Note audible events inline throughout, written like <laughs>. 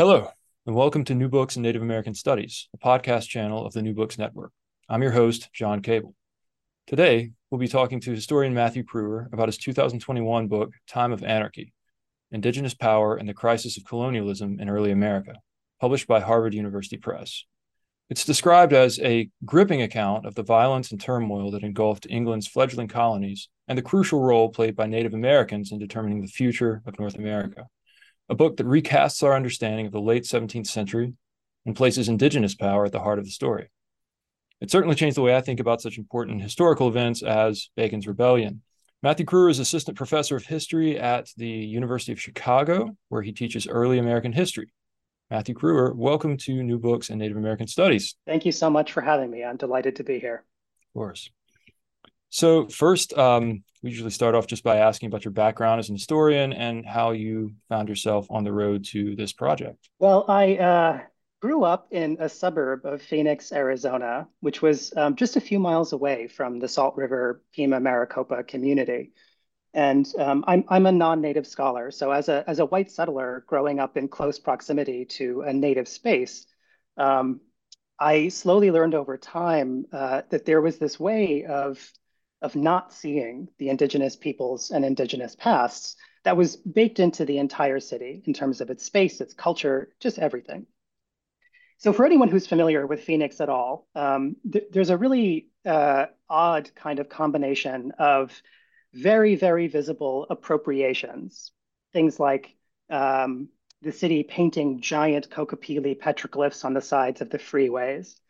Hello, and welcome to New Books in Native American Studies, a podcast channel of the New Books Network. I'm your host, John Cable. Today, we'll be talking to historian Matthew Kruer about his 2021 book, Time of Anarchy Indigenous Power and the Crisis of Colonialism in Early America, published by Harvard University Press. It's described as a gripping account of the violence and turmoil that engulfed England's fledgling colonies and the crucial role played by Native Americans in determining the future of North America a book that recasts our understanding of the late 17th century and places indigenous power at the heart of the story. It certainly changed the way I think about such important historical events as Bacon's Rebellion. Matthew Kruer is assistant professor of history at the University of Chicago, where he teaches early American history. Matthew Kruer, welcome to New Books in Native American Studies. Thank you so much for having me. I'm delighted to be here. Of course. So, first, um, we usually start off just by asking about your background as an historian and how you found yourself on the road to this project. Well, I uh, grew up in a suburb of Phoenix, Arizona, which was um, just a few miles away from the Salt River Pima Maricopa community. And um, I'm, I'm a non-native scholar. So as a, as a white settler growing up in close proximity to a native space, um, I slowly learned over time uh, that there was this way of of not seeing the indigenous peoples and indigenous pasts that was baked into the entire city in terms of its space, its culture, just everything. So for anyone who's familiar with Phoenix at all, um, th there's a really uh, odd kind of combination of very, very visible appropriations. Things like um, the city painting giant Kokopelli petroglyphs on the sides of the freeways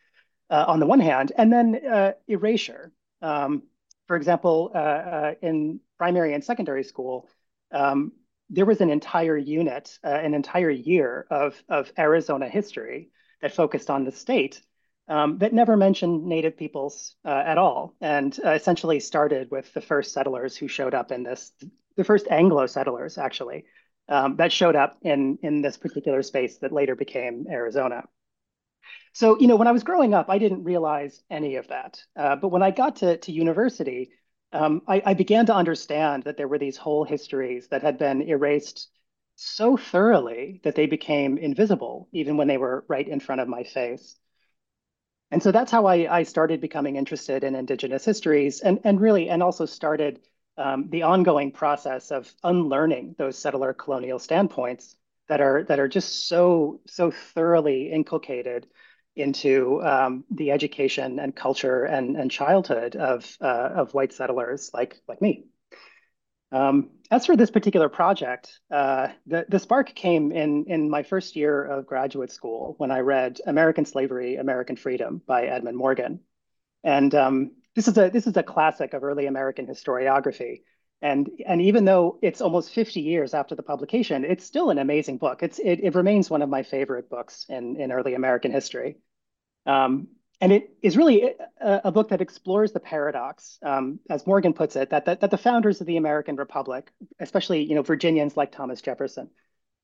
uh, on the one hand, and then uh, erasure. Um, for example, uh, uh, in primary and secondary school, um, there was an entire unit, uh, an entire year of, of Arizona history that focused on the state um, that never mentioned Native peoples uh, at all, and uh, essentially started with the first settlers who showed up in this, the first Anglo settlers actually, um, that showed up in, in this particular space that later became Arizona. So, you know, when I was growing up, I didn't realize any of that. Uh, but when I got to, to university, um, I, I, began to understand that there were these whole histories that had been erased so thoroughly that they became invisible, even when they were right in front of my face. And so that's how I, I started becoming interested in Indigenous histories and, and really, and also started um, the ongoing process of unlearning those settler colonial standpoints that are, that are just so, so thoroughly inculcated into um, the education and culture and, and childhood of, uh, of white settlers like, like me. Um, as for this particular project, uh, the, the spark came in, in my first year of graduate school when I read American Slavery, American Freedom by Edmund Morgan. And um, this, is a, this is a classic of early American historiography. And, and even though it's almost 50 years after the publication, it's still an amazing book. It's, it, it remains one of my favorite books in, in early American history. Um, and it is really a, a, book that explores the paradox, um, as Morgan puts it, that, that, that, the founders of the American Republic, especially you know, Virginians like Thomas Jefferson,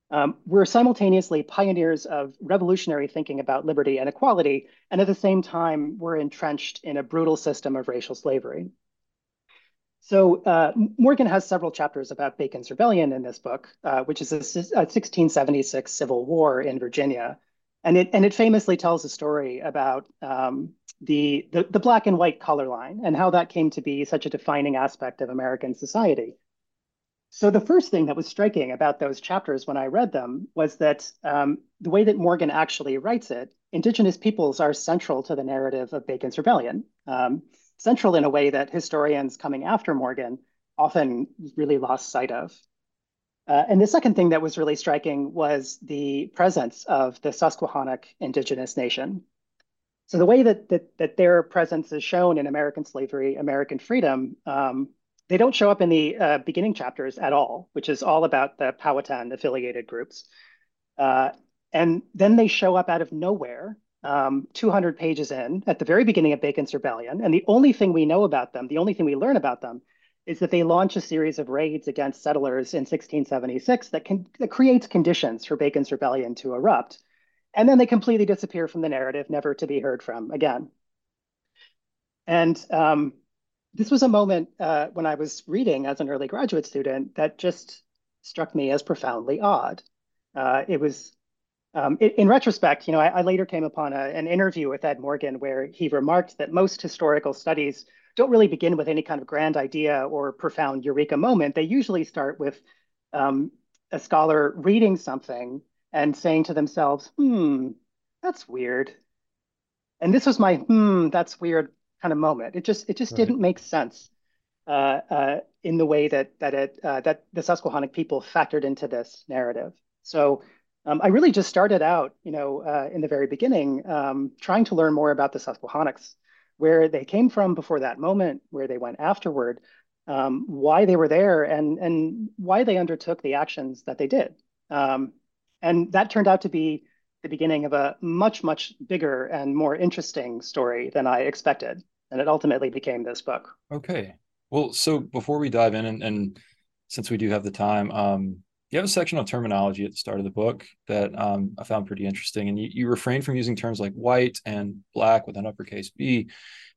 um, were simultaneously pioneers of revolutionary thinking about liberty and equality, and at the same time were entrenched in a brutal system of racial slavery. So uh, Morgan has several chapters about Bacon's Rebellion in this book, uh, which is a, a, 1676 civil war in Virginia. And it, and it famously tells a story about um, the, the, the black and white color line and how that came to be such a defining aspect of American society. So the first thing that was striking about those chapters when I read them was that um, the way that Morgan actually writes it, indigenous peoples are central to the narrative of Bacon's Rebellion. Um, central in a way that historians coming after Morgan often really lost sight of. Uh, and the second thing that was really striking was the presence of the Susquehannock indigenous nation. So the way that, that, that their presence is shown in American slavery, American freedom, um, they don't show up in the uh, beginning chapters at all, which is all about the Powhatan affiliated groups. Uh, and then they show up out of nowhere, um, 200 pages in, at the very beginning of Bacon's Rebellion. And the only thing we know about them, the only thing we learn about them, is that they launch a series of raids against settlers in 1676 that, can, that creates conditions for Bacon's Rebellion to erupt. And then they completely disappear from the narrative, never to be heard from again. And um, this was a moment uh, when I was reading as an early graduate student that just struck me as profoundly odd. Uh, it was, um, it, in retrospect, you know, I, I later came upon a, an interview with Ed Morgan where he remarked that most historical studies don't really begin with any kind of grand idea or profound eureka moment. They usually start with um, a scholar reading something and saying to themselves, hmm, that's weird. And this was my, hmm, that's weird kind of moment. It just, it just right. didn't make sense uh, uh, in the way that that it uh, that the Susquehannock people factored into this narrative. So um, I really just started out, you know, uh, in the very beginning, um, trying to learn more about the Susquehannocks, where they came from before that moment, where they went afterward, um, why they were there, and and why they undertook the actions that they did. Um, and that turned out to be the beginning of a much much bigger and more interesting story than I expected, and it ultimately became this book. Okay. Well, so before we dive in, and, and since we do have the time, um, you have a section on terminology at the start of the book that um, I found pretty interesting. And you, you refrain from using terms like white and black with an uppercase B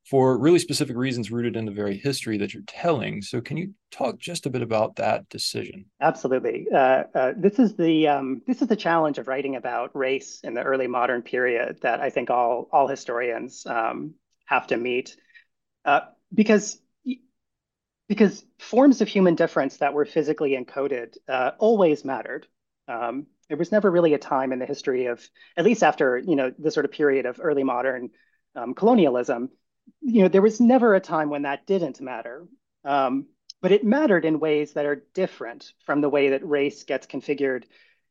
for really specific reasons rooted in the very history that you're telling. So, can you talk just a bit about that decision? Absolutely. Uh, uh, this is the um, this is the challenge of writing about race in the early modern period that I think all all historians um, have to meet, uh, because because forms of human difference that were physically encoded uh, always mattered. Um, there was never really a time in the history of, at least after you know the sort of period of early modern um, colonialism, you know there was never a time when that didn't matter. Um, but it mattered in ways that are different from the way that race gets configured,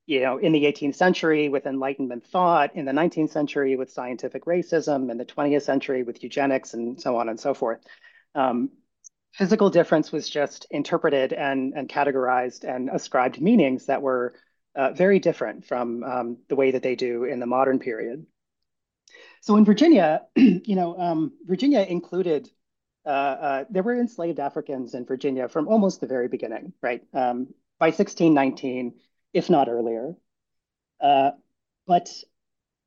you know, in the 18th century with Enlightenment thought, in the 19th century with scientific racism, in the 20th century with eugenics, and so on and so forth. Um, physical difference was just interpreted and, and categorized and ascribed meanings that were uh, very different from um, the way that they do in the modern period. So in Virginia, <clears throat> you know, um, Virginia included, uh, uh, there were enslaved Africans in Virginia from almost the very beginning, right? Um, by 1619, if not earlier. Uh, but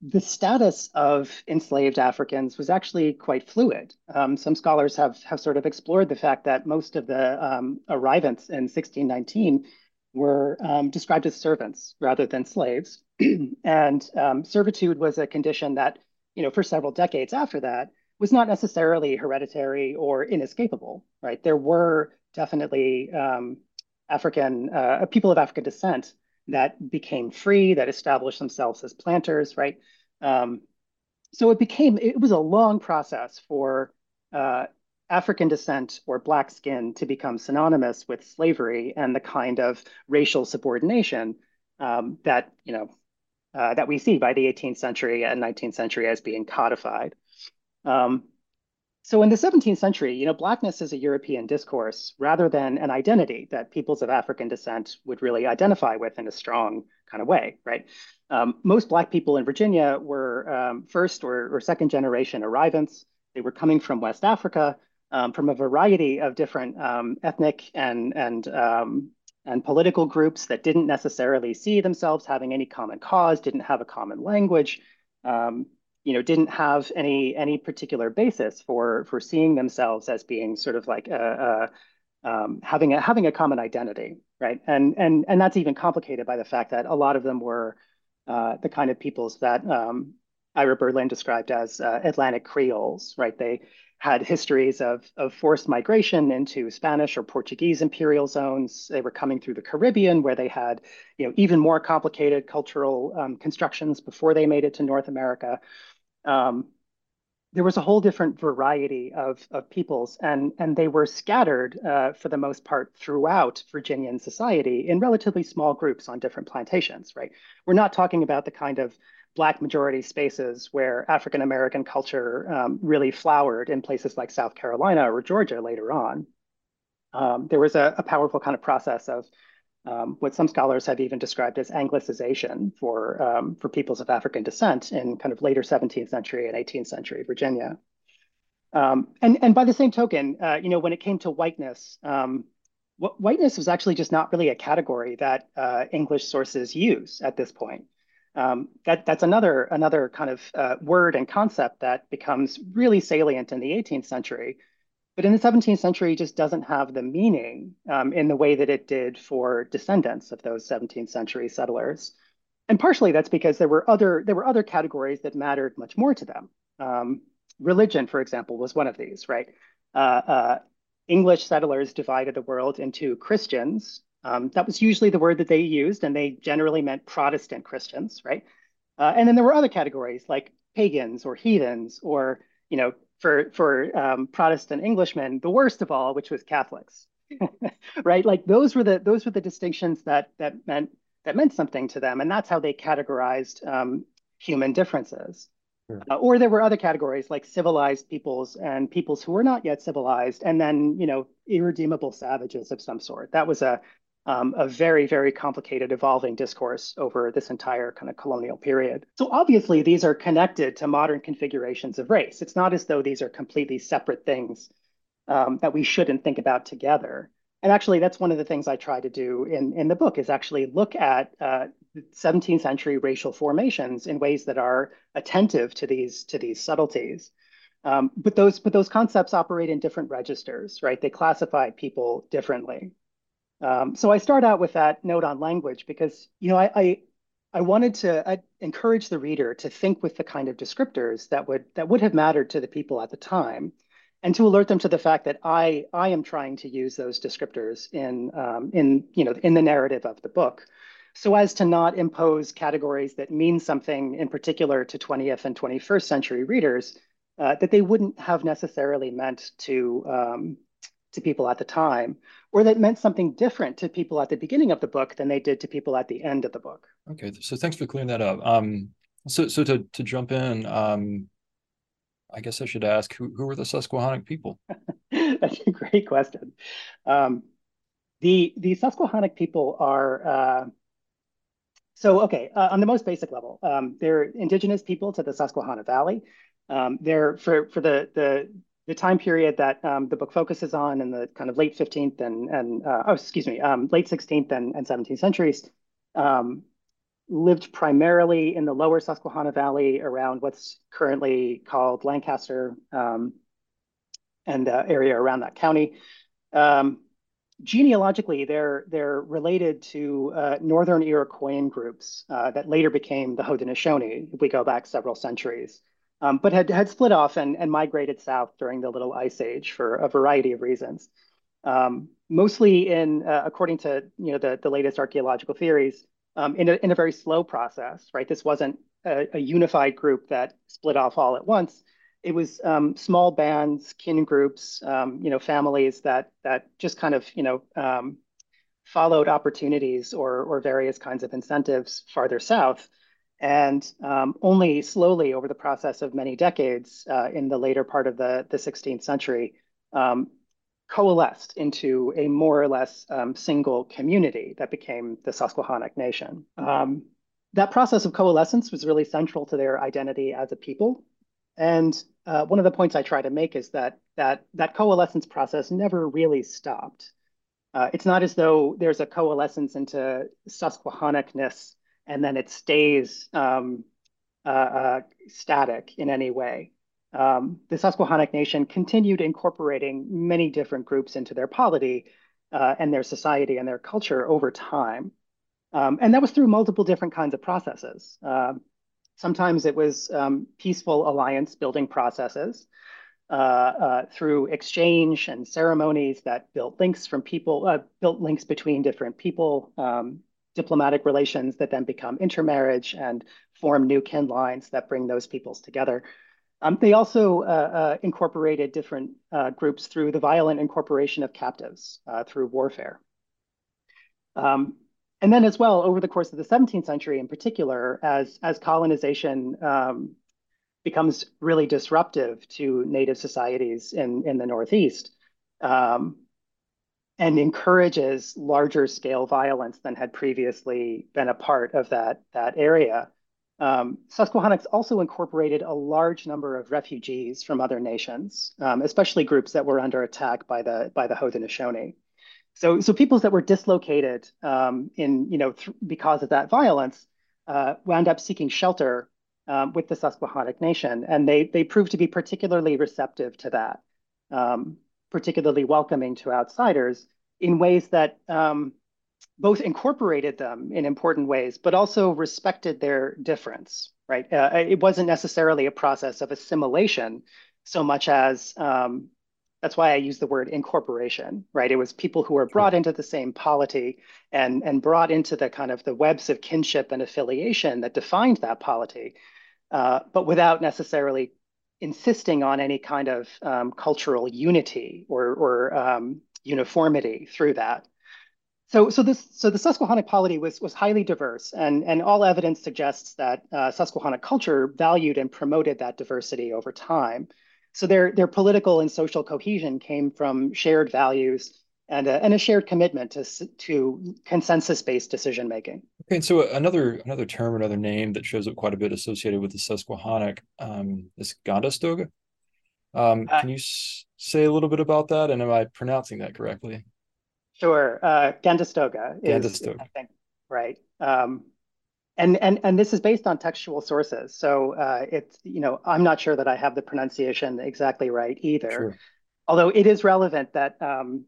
the status of enslaved Africans was actually quite fluid. Um, some scholars have, have sort of explored the fact that most of the um, arrivants in 1619 were um, described as servants rather than slaves. <clears throat> and um, servitude was a condition that, you know, for several decades after that was not necessarily hereditary or inescapable, right? There were definitely um, African, uh, people of African descent that became free, that established themselves as planters, right? Um, so it became, it was a long process for uh, African descent or black skin to become synonymous with slavery and the kind of racial subordination um, that, you know, uh, that we see by the 18th century and 19th century as being codified. Um, so in the 17th century, you know, blackness is a European discourse rather than an identity that peoples of African descent would really identify with in a strong kind of way, right? Um, most black people in Virginia were um, first or, or, second generation arrivants. They were coming from West Africa, um, from a variety of different um, ethnic and and um, and political groups that didn't necessarily see themselves having any common cause, didn't have a common language. Um, you know, didn't have any any particular basis for for seeing themselves as being sort of like a, a um, having a having a common identity, right? And and and that's even complicated by the fact that a lot of them were uh, the kind of peoples that um, Ira Berlin described as uh, Atlantic Creoles, right? They had histories of, of forced migration into Spanish or Portuguese imperial zones. They were coming through the Caribbean, where they had, you know, even more complicated cultural um, constructions before they made it to North America um, there was a whole different variety of, of peoples, and, and they were scattered uh, for the most part throughout Virginian society in relatively small groups on different plantations, right? We're not talking about the kind of Black majority spaces where African American culture um, really flowered in places like South Carolina or Georgia later on. Um, there was a, a, powerful kind of process of um, what some scholars have even described as Anglicization for, um, for peoples of African descent in kind of later 17th century and 18th century Virginia. Um, and, and by the same token, uh, you know, when it came to whiteness, um, whiteness was actually just not really a category that uh, English sources use at this point. Um, that, that's another, another kind of uh, word and concept that becomes really salient in the 18th century but in the 17th century, just doesn't have the meaning um, in the way that it did for descendants of those 17th century settlers. And partially that's because there were other there were other categories that mattered much more to them. Um, religion, for example, was one of these, right? Uh, uh, English settlers divided the world into Christians. Um, that was usually the word that they used, and they generally meant Protestant Christians, right? Uh, and then there were other categories like pagans or heathens or you know for for um, Protestant Englishmen, the worst of all, which was Catholics, <laughs> right? Like those were the those were the distinctions that that meant that meant something to them, and that's how they categorized um, human differences. Sure. Uh, or there were other categories like civilized peoples and peoples who were not yet civilized, and then you know irredeemable savages of some sort. That was a um, a very, very complicated evolving discourse over this entire kind of colonial period. So obviously these are connected to modern configurations of race. It's not as though these are completely separate things um, that we shouldn't think about together. And actually, that's one of the things I try to do in, in the book is actually look at uh, 17th century racial formations in ways that are attentive to these to these subtleties. Um, but those but those concepts operate in different registers, right? They classify people differently. Um, so I start out with that note on language because you know I I, I wanted to I encourage the reader to think with the kind of descriptors that would that would have mattered to the people at the time, and to alert them to the fact that I I am trying to use those descriptors in um, in you know in the narrative of the book, so as to not impose categories that mean something in particular to 20th and 21st century readers uh, that they wouldn't have necessarily meant to um, to people at the time, or that meant something different to people at the beginning of the book than they did to people at the end of the book. Okay, so thanks for clearing that up. Um, so, so to to jump in, um, I guess I should ask who who were the Susquehannock people? <laughs> That's a great question. Um, the the Susquehannock people are. Uh, so okay, uh, on the most basic level, um, they're indigenous people to the Susquehanna Valley. Um, they're for for the the the time period that um, the book focuses on in the kind of late 15th and, and uh, oh, excuse me, um, late 16th and, and 17th centuries, um, lived primarily in the lower Susquehanna Valley around what's currently called Lancaster um, and the area around that county. Um, genealogically, they're, they're related to uh, Northern Iroquoian groups uh, that later became the Haudenosaunee, if we go back several centuries um, but had, had split off and, and migrated south during the Little Ice Age for a variety of reasons. Um, mostly in, uh, according to you know the, the latest archaeological theories, um, in, a, in a very slow process, right? This wasn't a, a, unified group that split off all at once. It was um, small bands, kin groups, um, you know, families that that just kind of you know um, followed opportunities or or various kinds of incentives farther south and um, only slowly over the process of many decades uh, in the later part of the, the 16th century um, coalesced into a more or less um, single community that became the Susquehannock Nation. Um, that process of coalescence was really central to their identity as a people. And uh, one of the points I try to make is that that, that coalescence process never really stopped. Uh, it's not as though there's a coalescence into Susquehannockness and then it stays um, uh, uh, static in any way. Um, the Susquehannock Nation continued incorporating many different groups into their polity uh, and their society and their culture over time. Um, and that was through multiple different kinds of processes. Um, sometimes it was um, peaceful alliance building processes. Uh, uh, through exchange and ceremonies that built links from people, uh, built links between different people, um, diplomatic relations that then become intermarriage and form new kin lines that bring those peoples together. Um, they also uh, uh, incorporated different uh, groups through the violent incorporation of captives uh, through warfare. Um, and then as well, over the course of the 17th century in particular, as, as colonization um, becomes really disruptive to native societies in, in the Northeast, um, and encourages larger scale violence than had previously been a part of that, that area. Um, Susquehannocks also incorporated a large number of refugees from other nations, um, especially groups that were under attack by the by the Haudenosaunee. So, so peoples that were dislocated um, in, you know, because of that violence uh, wound up seeking shelter um, with the Susquehannock Nation, and they they proved to be particularly receptive to that, um, particularly welcoming to outsiders in ways that um, both incorporated them in important ways, but also respected their difference, right? Uh, it wasn't necessarily a process of assimilation so much as um, that's why I use the word incorporation, right? It was people who were brought into the same polity and, and brought into the kind of the webs of kinship and affiliation that defined that polity, uh, but without necessarily insisting on any kind of um, cultural unity or, or um, uniformity through that. So, so this, so the Susquehannock polity was was highly diverse, and and all evidence suggests that uh, Susquehannock culture valued and promoted that diversity over time. So their their political and social cohesion came from shared values and a, and a shared commitment to to consensus based decision making. Okay, and so another another term, another name that shows up quite a bit associated with the Susquehannock um, is Gandastoga. Um, uh, can you s- say a little bit about that? And am I pronouncing that correctly? Sure. Uh, Gandastoga is, I think, right. Um, and, and, and this is based on textual sources. So uh, it's, you know, I'm not sure that I have the pronunciation exactly right either. Sure. Although it is relevant that um,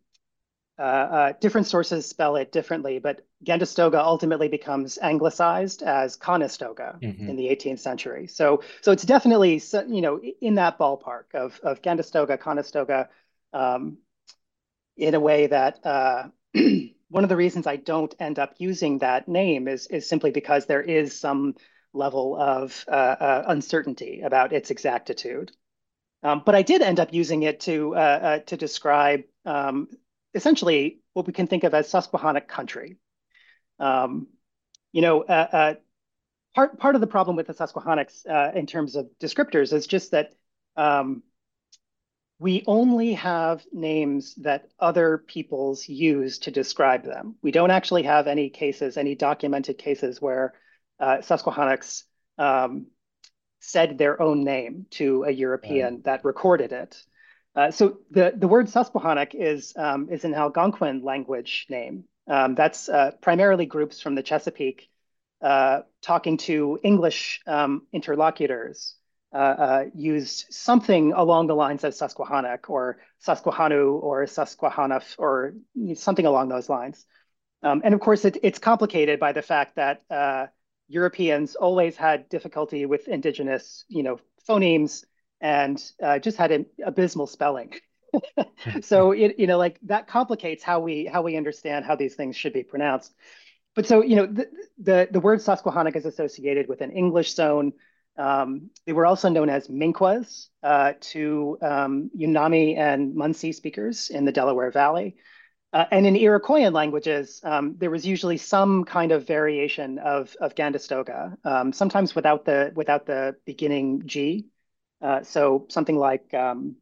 uh, uh, different sources spell it differently, but Gandastoga ultimately becomes anglicized as Conestoga mm-hmm. in the 18th century. So, so it's definitely you know in that ballpark of of Gandastoga, Conestoga, um, in a way that uh, <clears throat> one of the reasons I don't end up using that name is is simply because there is some level of uh, uh, uncertainty about its exactitude. Um, but I did end up using it to to describe um, essentially what we can think of as Susquehannock country. Um, you know, uh, uh, part part of the problem with the Susquehannocks uh, in terms of descriptors is just that um, we only have names that other peoples use to describe them. We don't actually have any cases, any documented cases where uh, Susquehannocks um, said their own name to a European right. that recorded it. Uh, so the, the word Susquehannock is, um, is an Algonquin language name. Um, that's uh, primarily groups from the Chesapeake uh, talking to English um, interlocutors uh, uh, used something along the lines of Susquehannock or Susquehannu or Susquehannough or something along those lines. Um, and of course, it, it's complicated by the fact that Europeans always had difficulty with indigenous, you know, phonemes and uh, just had an abysmal spelling. <laughs> so it, you know, like that complicates how we how we understand how these things should be pronounced. But so you know, the the, the word Susquehannock is associated with an English zone. Um, they were also known as Minquas uh, to um, Unami and Munsee speakers in the Delaware Valley. Uh, and in Iroquoian languages, um, there was usually some kind of variation of, of Gandastoga, um, sometimes without the without the beginning G. Uh, so something like um,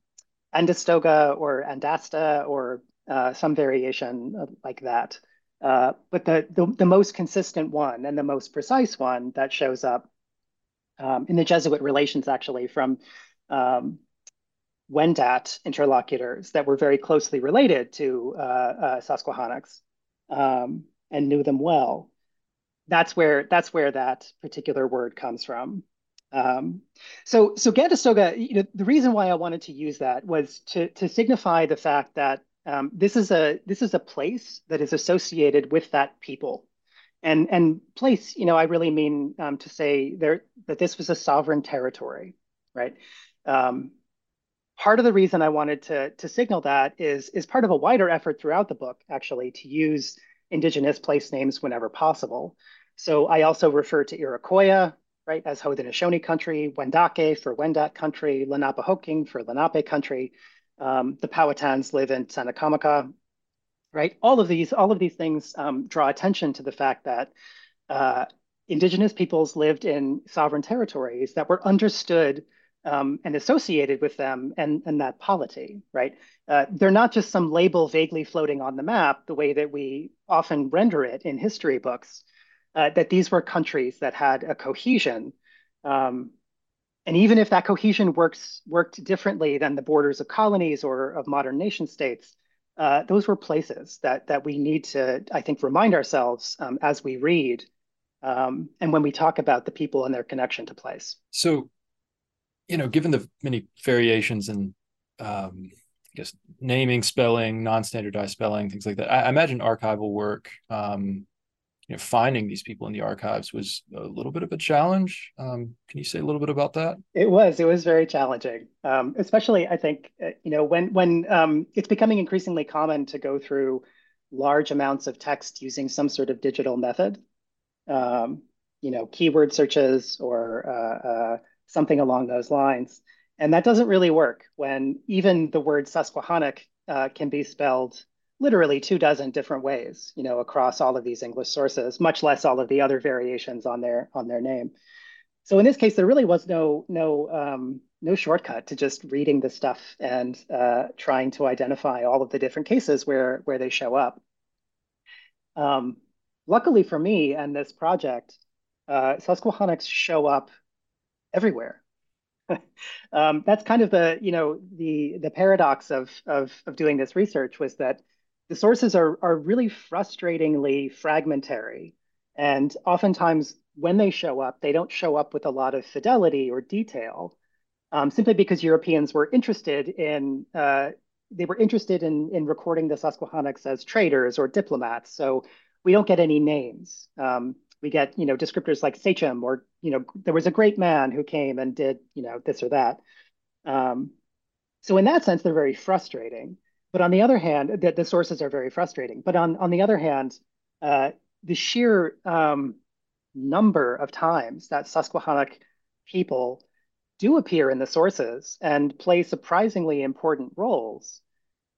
or Andasta or uh, some variation like that. Uh, but the, the, the, most consistent one and the most precise one that shows up um, in the Jesuit relations actually from um, Wendat interlocutors that were very closely related to uh, uh, Susquehannocks um, and knew them well. That's where that's where that particular word comes from. Um, so, so Gandastoga, you know, the reason why I wanted to use that was to to signify the fact that um, this is a this is a place that is associated with that people, and and place, you know, I really mean um, to say there that this was a sovereign territory, right? Um, part of the reason I wanted to to signal that is is part of a wider effort throughout the book, actually, to use indigenous place names whenever possible. So I also refer to Iroquois right, as Haudenosaunee country, Wendake for Wendat country, Lenapehoking for Lenape country. Um, the Powhatans live in Tsenacommacah, right? All of these, all of these things um, draw attention to the fact that uh, indigenous peoples lived in sovereign territories that were understood um, and associated with them and, and that polity, right? Uh, they're not just some label vaguely floating on the map, the way that we often render it in history books, uh, that these were countries that had a cohesion. Um, and even if that cohesion works worked differently than the borders of colonies or of modern nation states, uh, those were places that that we need to, I think, remind ourselves um, as we read um, and when we talk about the people and their connection to place. So you know, given the many variations in, um, I guess, naming, spelling, non-standardized spelling, things like that, I, I imagine archival work, um, you know, finding these people in the archives was a little bit of a challenge. Um, can you say a little bit about that? It was. It was very challenging, um, especially I think uh, you know when when um, it's becoming increasingly common to go through large amounts of text using some sort of digital method. Um, you know, keyword searches or uh, uh, something along those lines. And that doesn't really work when even the word Susquehannock uh, can be spelled literally two dozen different ways, you know, across all of these English sources, much less all of the other variations on their on their name. So in this case, there really was no no um, no shortcut to just reading the stuff and uh, trying to identify all of the different cases where where they show up. Um, luckily for me and this project, uh, Susquehannocks show up everywhere. <laughs> um, that's kind of the you know the the paradox of, of of doing this research was that the sources are are really frustratingly fragmentary, and oftentimes when they show up, they don't show up with a lot of fidelity or detail, um, simply because Europeans were interested in uh, they were interested in in recording the Susquehannocks as traders or diplomats. So we don't get any names. Um, we get you know descriptors like sachem or you know there was a great man who came and did you know this or that um, so in that sense they're very frustrating but on the other hand the, the sources are very frustrating but on on the other hand uh, the sheer um, number of times that susquehannock people do appear in the sources and play surprisingly important roles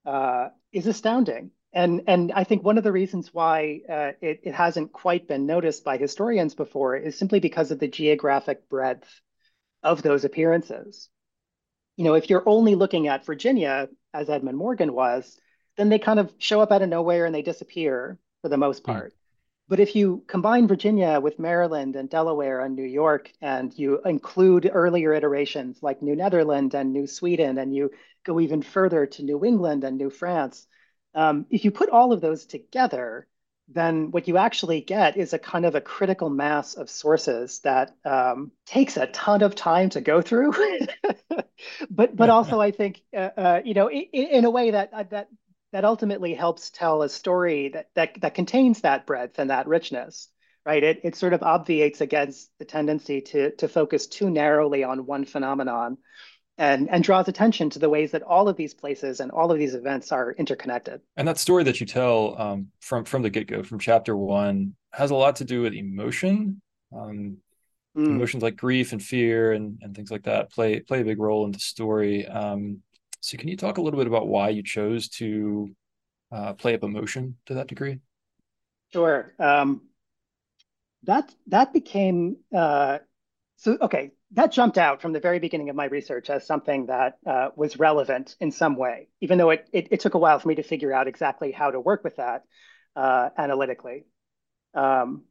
uh, is astounding and and I think one of the reasons why uh, it, it hasn't quite been noticed by historians before is simply because of the geographic breadth of those appearances. You know, if you're only looking at Virginia, as Edmund Morgan was, then they kind of show up out of nowhere and they disappear for the most hmm. part. Mm. But if you combine Virginia with Maryland and Delaware and New York, and you include earlier iterations like New Netherland and New Sweden, and you go even further to New England and New France, um, if you put all of those together, then what you actually get is a kind of a critical mass of sources that um, takes a ton of time to go through, <laughs> but but also I think uh, uh, you know in, in, a way that uh, that that ultimately helps tell a story that that that contains that breadth and that richness, right? It it sort of obviates against the tendency to to focus too narrowly on one phenomenon and, and draws attention to the ways that all of these places and all of these events are interconnected. And that story that you tell um, from from the get go, from chapter one, has a lot to do with emotion. Um, mm. Emotions like grief and fear and, and things like that play play a big role in the story. Um, so, can you talk a little bit about why you chose to uh, play up emotion to that degree? Sure. Um, that that became uh, so okay that jumped out from the very beginning of my research as something that uh, was relevant in some way, even though it, it, it, took a while for me to figure out exactly how to work with that uh, analytically. Um,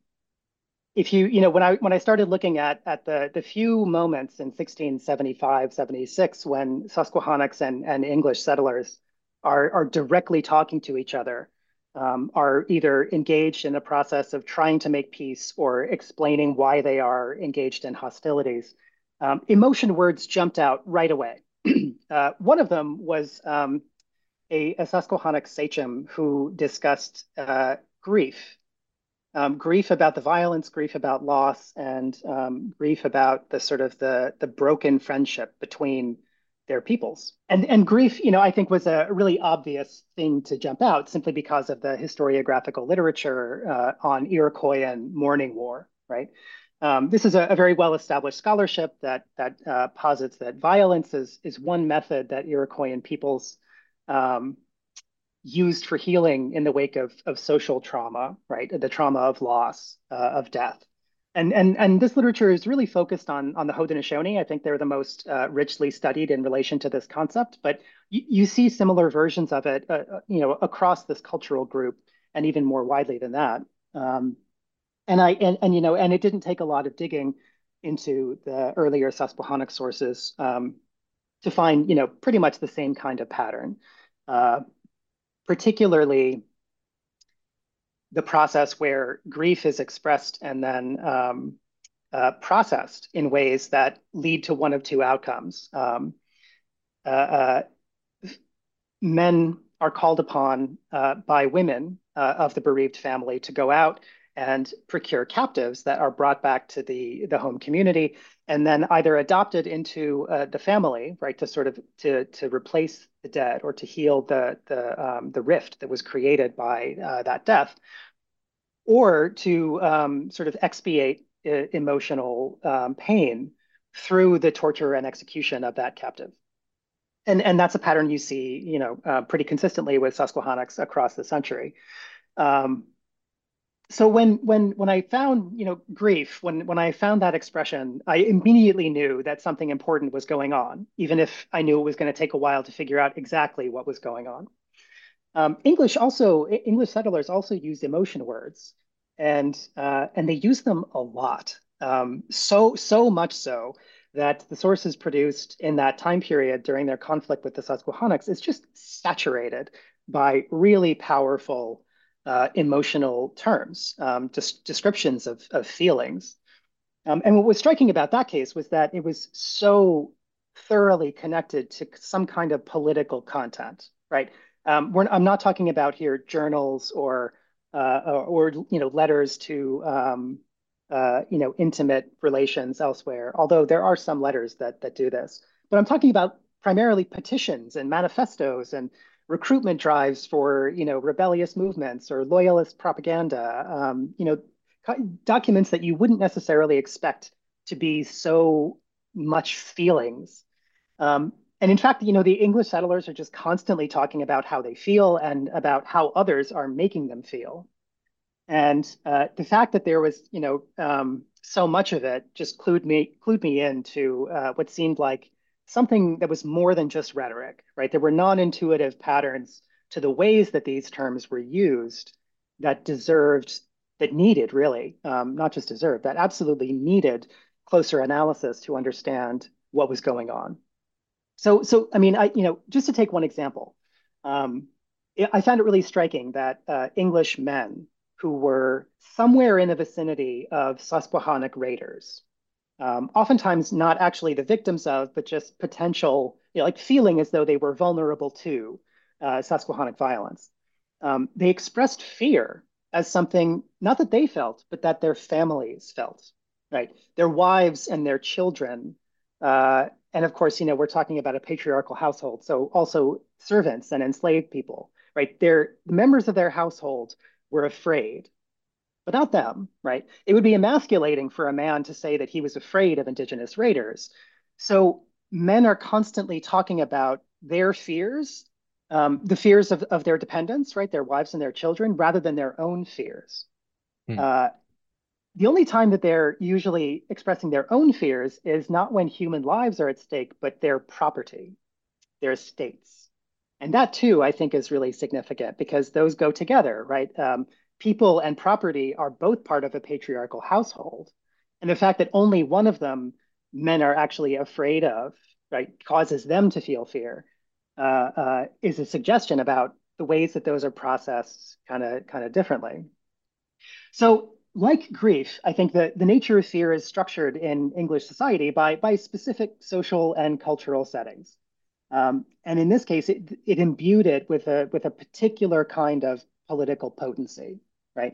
if you, you know, when I when I started looking at at the the few moments in 1675, 76 when Susquehannocks and, and English settlers are are directly talking to each other, um, are either engaged in a process of trying to make peace or explaining why they are engaged in hostilities um, emotion words jumped out right away. <clears throat> uh, one of them was um, a, a, Susquehannock sachem who discussed uh, grief, um, grief about the violence, grief about loss, and um, grief about the sort of the, the broken friendship between their peoples. And, and grief, you know, I think was a really obvious thing to jump out simply because of the historiographical literature uh, on Iroquois and mourning war, right? Um, this is a, a, very well-established scholarship that that uh, posits that violence is is one method that Iroquoian peoples um, used for healing in the wake of of social trauma, right? The trauma of loss, uh, of death. and and and this literature is really focused on on the Haudenosaunee. I think they're the most uh, richly studied in relation to this concept. But you, see similar versions of it, uh, uh, you know, across this cultural group, and even more widely than that. Um, and I and, and you know, and it didn't take a lot of digging into the earlier Susquehannock sources um, to find, you know, pretty much the same kind of pattern. Uh, particularly the process where grief is expressed and then um, uh, processed in ways that lead to one of two outcomes. Um, uh, uh men are called upon uh, by women uh, of the bereaved family to go out and procure captives that are brought back to the, the home community and then either adopted into uh, the family, right, to sort of to to replace the dead or to heal the the um, the rift that was created by uh, that death, or to um, sort of expiate uh, emotional um, pain through the torture and execution of that captive. And, and that's a pattern you see, you know, uh, pretty consistently with Susquehannocks across the century. Um, so when when when I found you know grief when when I found that expression, I immediately knew that something important was going on, even if I knew it was going to take a while to figure out exactly what was going on. Um, English also English settlers also used emotion words, and uh, and they use them a lot. Um, so so much so that the sources produced in that time period during their conflict with the Susquehannocks is just saturated by really powerful uh, emotional terms, um, just descriptions of, of feelings. Um, and what was striking about that case was that it was so thoroughly connected to some kind of political content, right? Um, I'm not talking about here journals or, uh, or, or, you know, letters to, um, uh, you know, intimate relations elsewhere, although there are some letters that, that do this. But I'm talking about primarily petitions and manifestos and recruitment drives for you know rebellious movements or loyalist propaganda um, you know documents that you wouldn't necessarily expect to be so much feelings. Um, and in fact you know the english settlers are just constantly talking about how they feel and about how others are making them feel. And uh, the fact that there was you know um, so much of it just clued me clued me into uh, what seemed like something that was more than just rhetoric, right? There were non-intuitive patterns to the ways that these terms were used that deserved, that needed really, um, not just deserved, that absolutely needed closer analysis to understand what was going on. So, so I mean, I, you know, just to take one example, um, I found it really striking that uh, English men who were somewhere in the vicinity of Susquehannock raiders, um, oftentimes not actually the victims of, but just potential, you know, like feeling as though they were vulnerable to uh, Susquehannock violence. Um, they expressed fear as something not that they felt, but that their families felt, right? Their wives and their children. Uh, and of course, you know, we're talking about a patriarchal household, so also servants and enslaved people, right? They're, the members of their household were afraid but not them, right? It would be emasculating for a man to say that he was afraid of indigenous raiders. So men are constantly talking about their fears, um, the fears of, of their dependents, right? Their wives and their children, rather than their own fears. Hmm. Uh, the only time that they're usually expressing their own fears is not when human lives are at stake, but their property, their estates. And that too, I think, is really significant because those go together, right? Um, people and property are both part of a patriarchal household. And the fact that only one of them men are actually afraid of, right, causes them to feel fear, uh, uh, is a suggestion about the ways that those are processed kind of kind of differently. So like grief, I think that the nature of fear is structured in English society by, by specific social and cultural settings. Um, and in this case, it, it imbued it with a, with a particular kind of political potency right?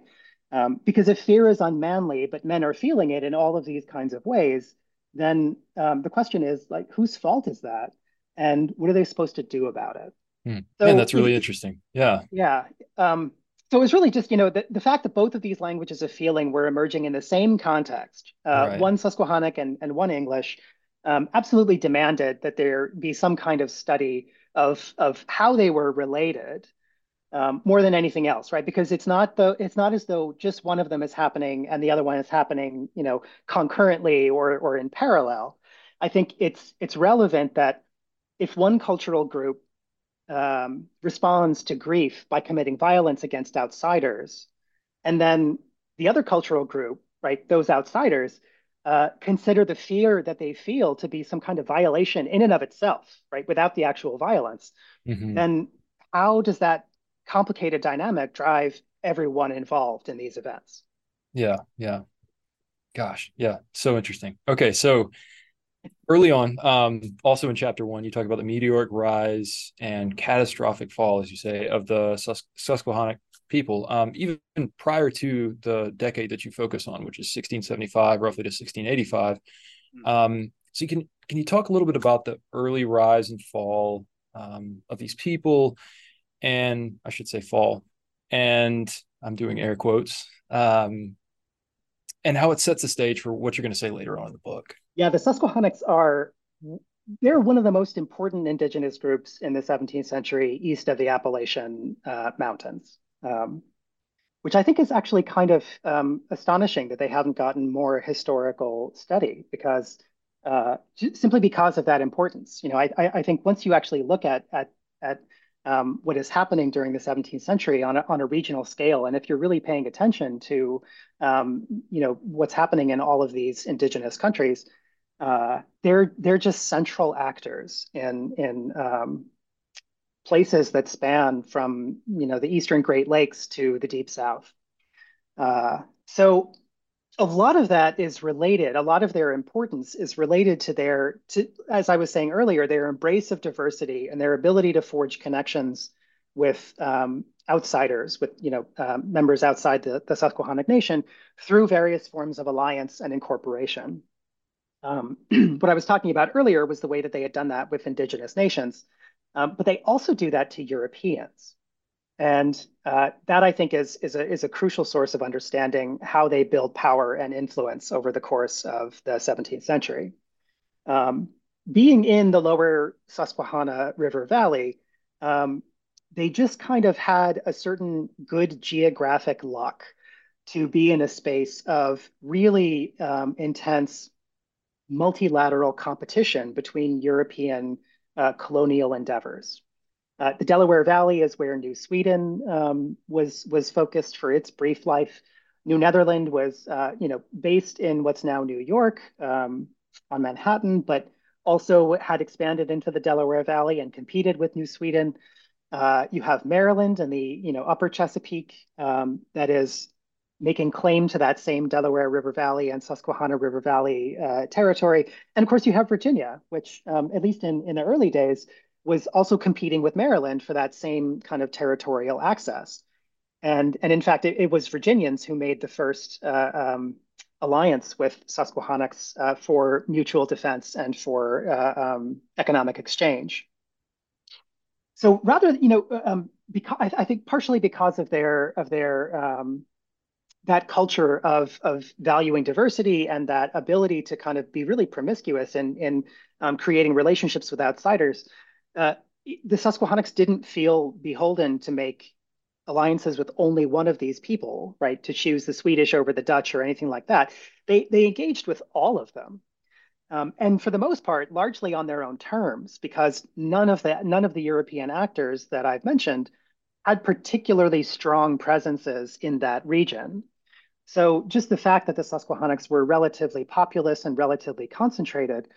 Um, because if fear is unmanly, but men are feeling it in all of these kinds of ways, then um, the question is like, whose fault is that? And what are they supposed to do about it? Hmm. So, and that's really interesting. Yeah. Yeah. Um, so it was really just, you know, the, the fact that both of these languages of feeling were emerging in the same context, uh, right. one Susquehannock and, and one English, um, absolutely demanded that there be some kind of study of, of how they were related um, more than anything else, right? Because it's not the it's not as though just one of them is happening and the other one is happening, you know, concurrently or or in parallel. I think it's it's relevant that if one cultural group um, responds to grief by committing violence against outsiders, and then the other cultural group, right, those outsiders, uh, consider the fear that they feel to be some kind of violation in and of itself, right, without the actual violence, mm-hmm. then how does that complicated dynamic drive everyone involved in these events. Yeah, yeah. Gosh, yeah, so interesting. Okay, so early on, um, also in chapter one, you talk about the meteoric rise and catastrophic fall, as you say, of the Sus- Susquehannock people, um, even prior to the decade that you focus on, which is 1675, roughly to 1685. Hmm. Um, so you can can you talk a little bit about the early rise and fall um, of these people and I should say fall, and I'm doing air quotes, um, and how it sets the stage for what you're going to say later on in the book. Yeah, the Susquehannocks are they're one of the most important indigenous groups in the 17th century east of the Appalachian uh, Mountains, um, which I think is actually kind of um, astonishing that they haven't gotten more historical study because uh, simply because of that importance. You know, I, I, think once you actually look at at at um, what is happening during the 17th century on a, on a regional scale. And if you're really paying attention to, um, you know, what's happening in all of these indigenous countries, uh, they're they're just central actors in in um, places that span from you know the eastern Great Lakes to the Deep South. Uh, so a lot of that is related a lot of their importance is related to their to as i was saying earlier their embrace of diversity and their ability to forge connections with um, outsiders with you know uh, members outside the, the susquehannock nation through various forms of alliance and incorporation. Um, <clears throat> what i was talking about earlier was the way that they had done that with indigenous nations um, but they also do that to europeans and uh, that I think is, is, a, is a crucial source of understanding how they build power and influence over the course of the 17th century. Um, being in the lower Susquehanna River Valley, um, they just kind of had a certain good geographic luck to be in a space of really um, intense multilateral competition between European uh, colonial endeavors. Uh, the Delaware Valley is where New Sweden um, was was focused for its brief life. New Netherland was, uh, you know, based in what's now New York um, on Manhattan, but also had expanded into the Delaware Valley and competed with New Sweden. Uh, you have Maryland and the, you know, Upper Chesapeake um, that is making claim to that same Delaware River Valley and Susquehanna River Valley uh, territory. And of course, you have Virginia, which, um, at least in, in the early days, was also competing with Maryland for that same kind of territorial access. And, and in fact, it, it was Virginians who made the first uh, um, alliance with Susquehannocks uh, for mutual defense and for uh, um, economic exchange. So rather, you know, um, because I, I, think partially because of their of their um, that culture of of valuing diversity and that ability to kind of be really promiscuous in in um, creating relationships with outsiders, uh, the Susquehannocks didn't feel beholden to make alliances with only one of these people, right? To choose the Swedish over the Dutch or anything like that. They they engaged with all of them, um, and for the most part, largely on their own terms, because none of the none of the European actors that I've mentioned had particularly strong presences in that region. So just the fact that the Susquehannocks were relatively populous and relatively concentrated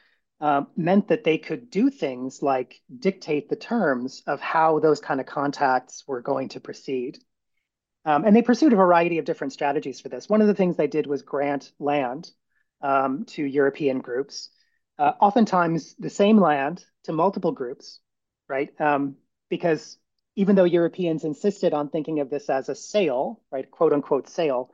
uh, meant that they could do things like dictate the terms of how those kind of contacts were going to proceed. Um, and they pursued a variety of different strategies for this. One of the things they did was grant land um, to European groups, uh, oftentimes the same land to multiple groups, right? Um, because even though Europeans insisted on thinking of this as a sale, right, quote unquote sale,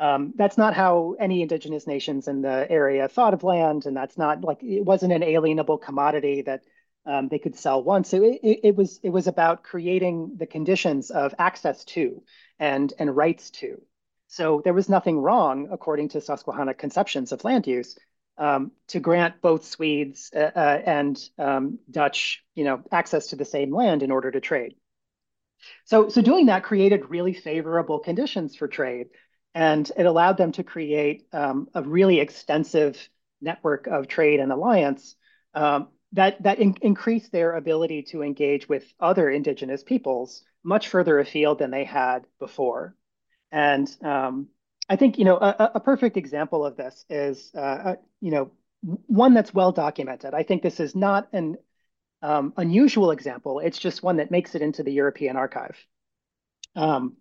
um, that's not how any indigenous nations in the area thought of land, and that's not like it wasn't an alienable commodity that um, they could sell once. So it, it, it, was it was about creating the conditions of access to and and rights to. So there was nothing wrong, according to Susquehanna conceptions of land use, um, to grant both Swedes uh, uh, and um, Dutch, you know, access to the same land in order to trade. so, so doing that created really favorable conditions for trade, and it allowed them to create um, a really extensive network of trade and alliance um, that that in increased their ability to engage with other indigenous peoples much further afield than they had before. And um, I think you know a, a, perfect example of this is uh, uh you know one that's well documented. I think this is not an um, unusual example. It's just one that makes it into the European archive. Um,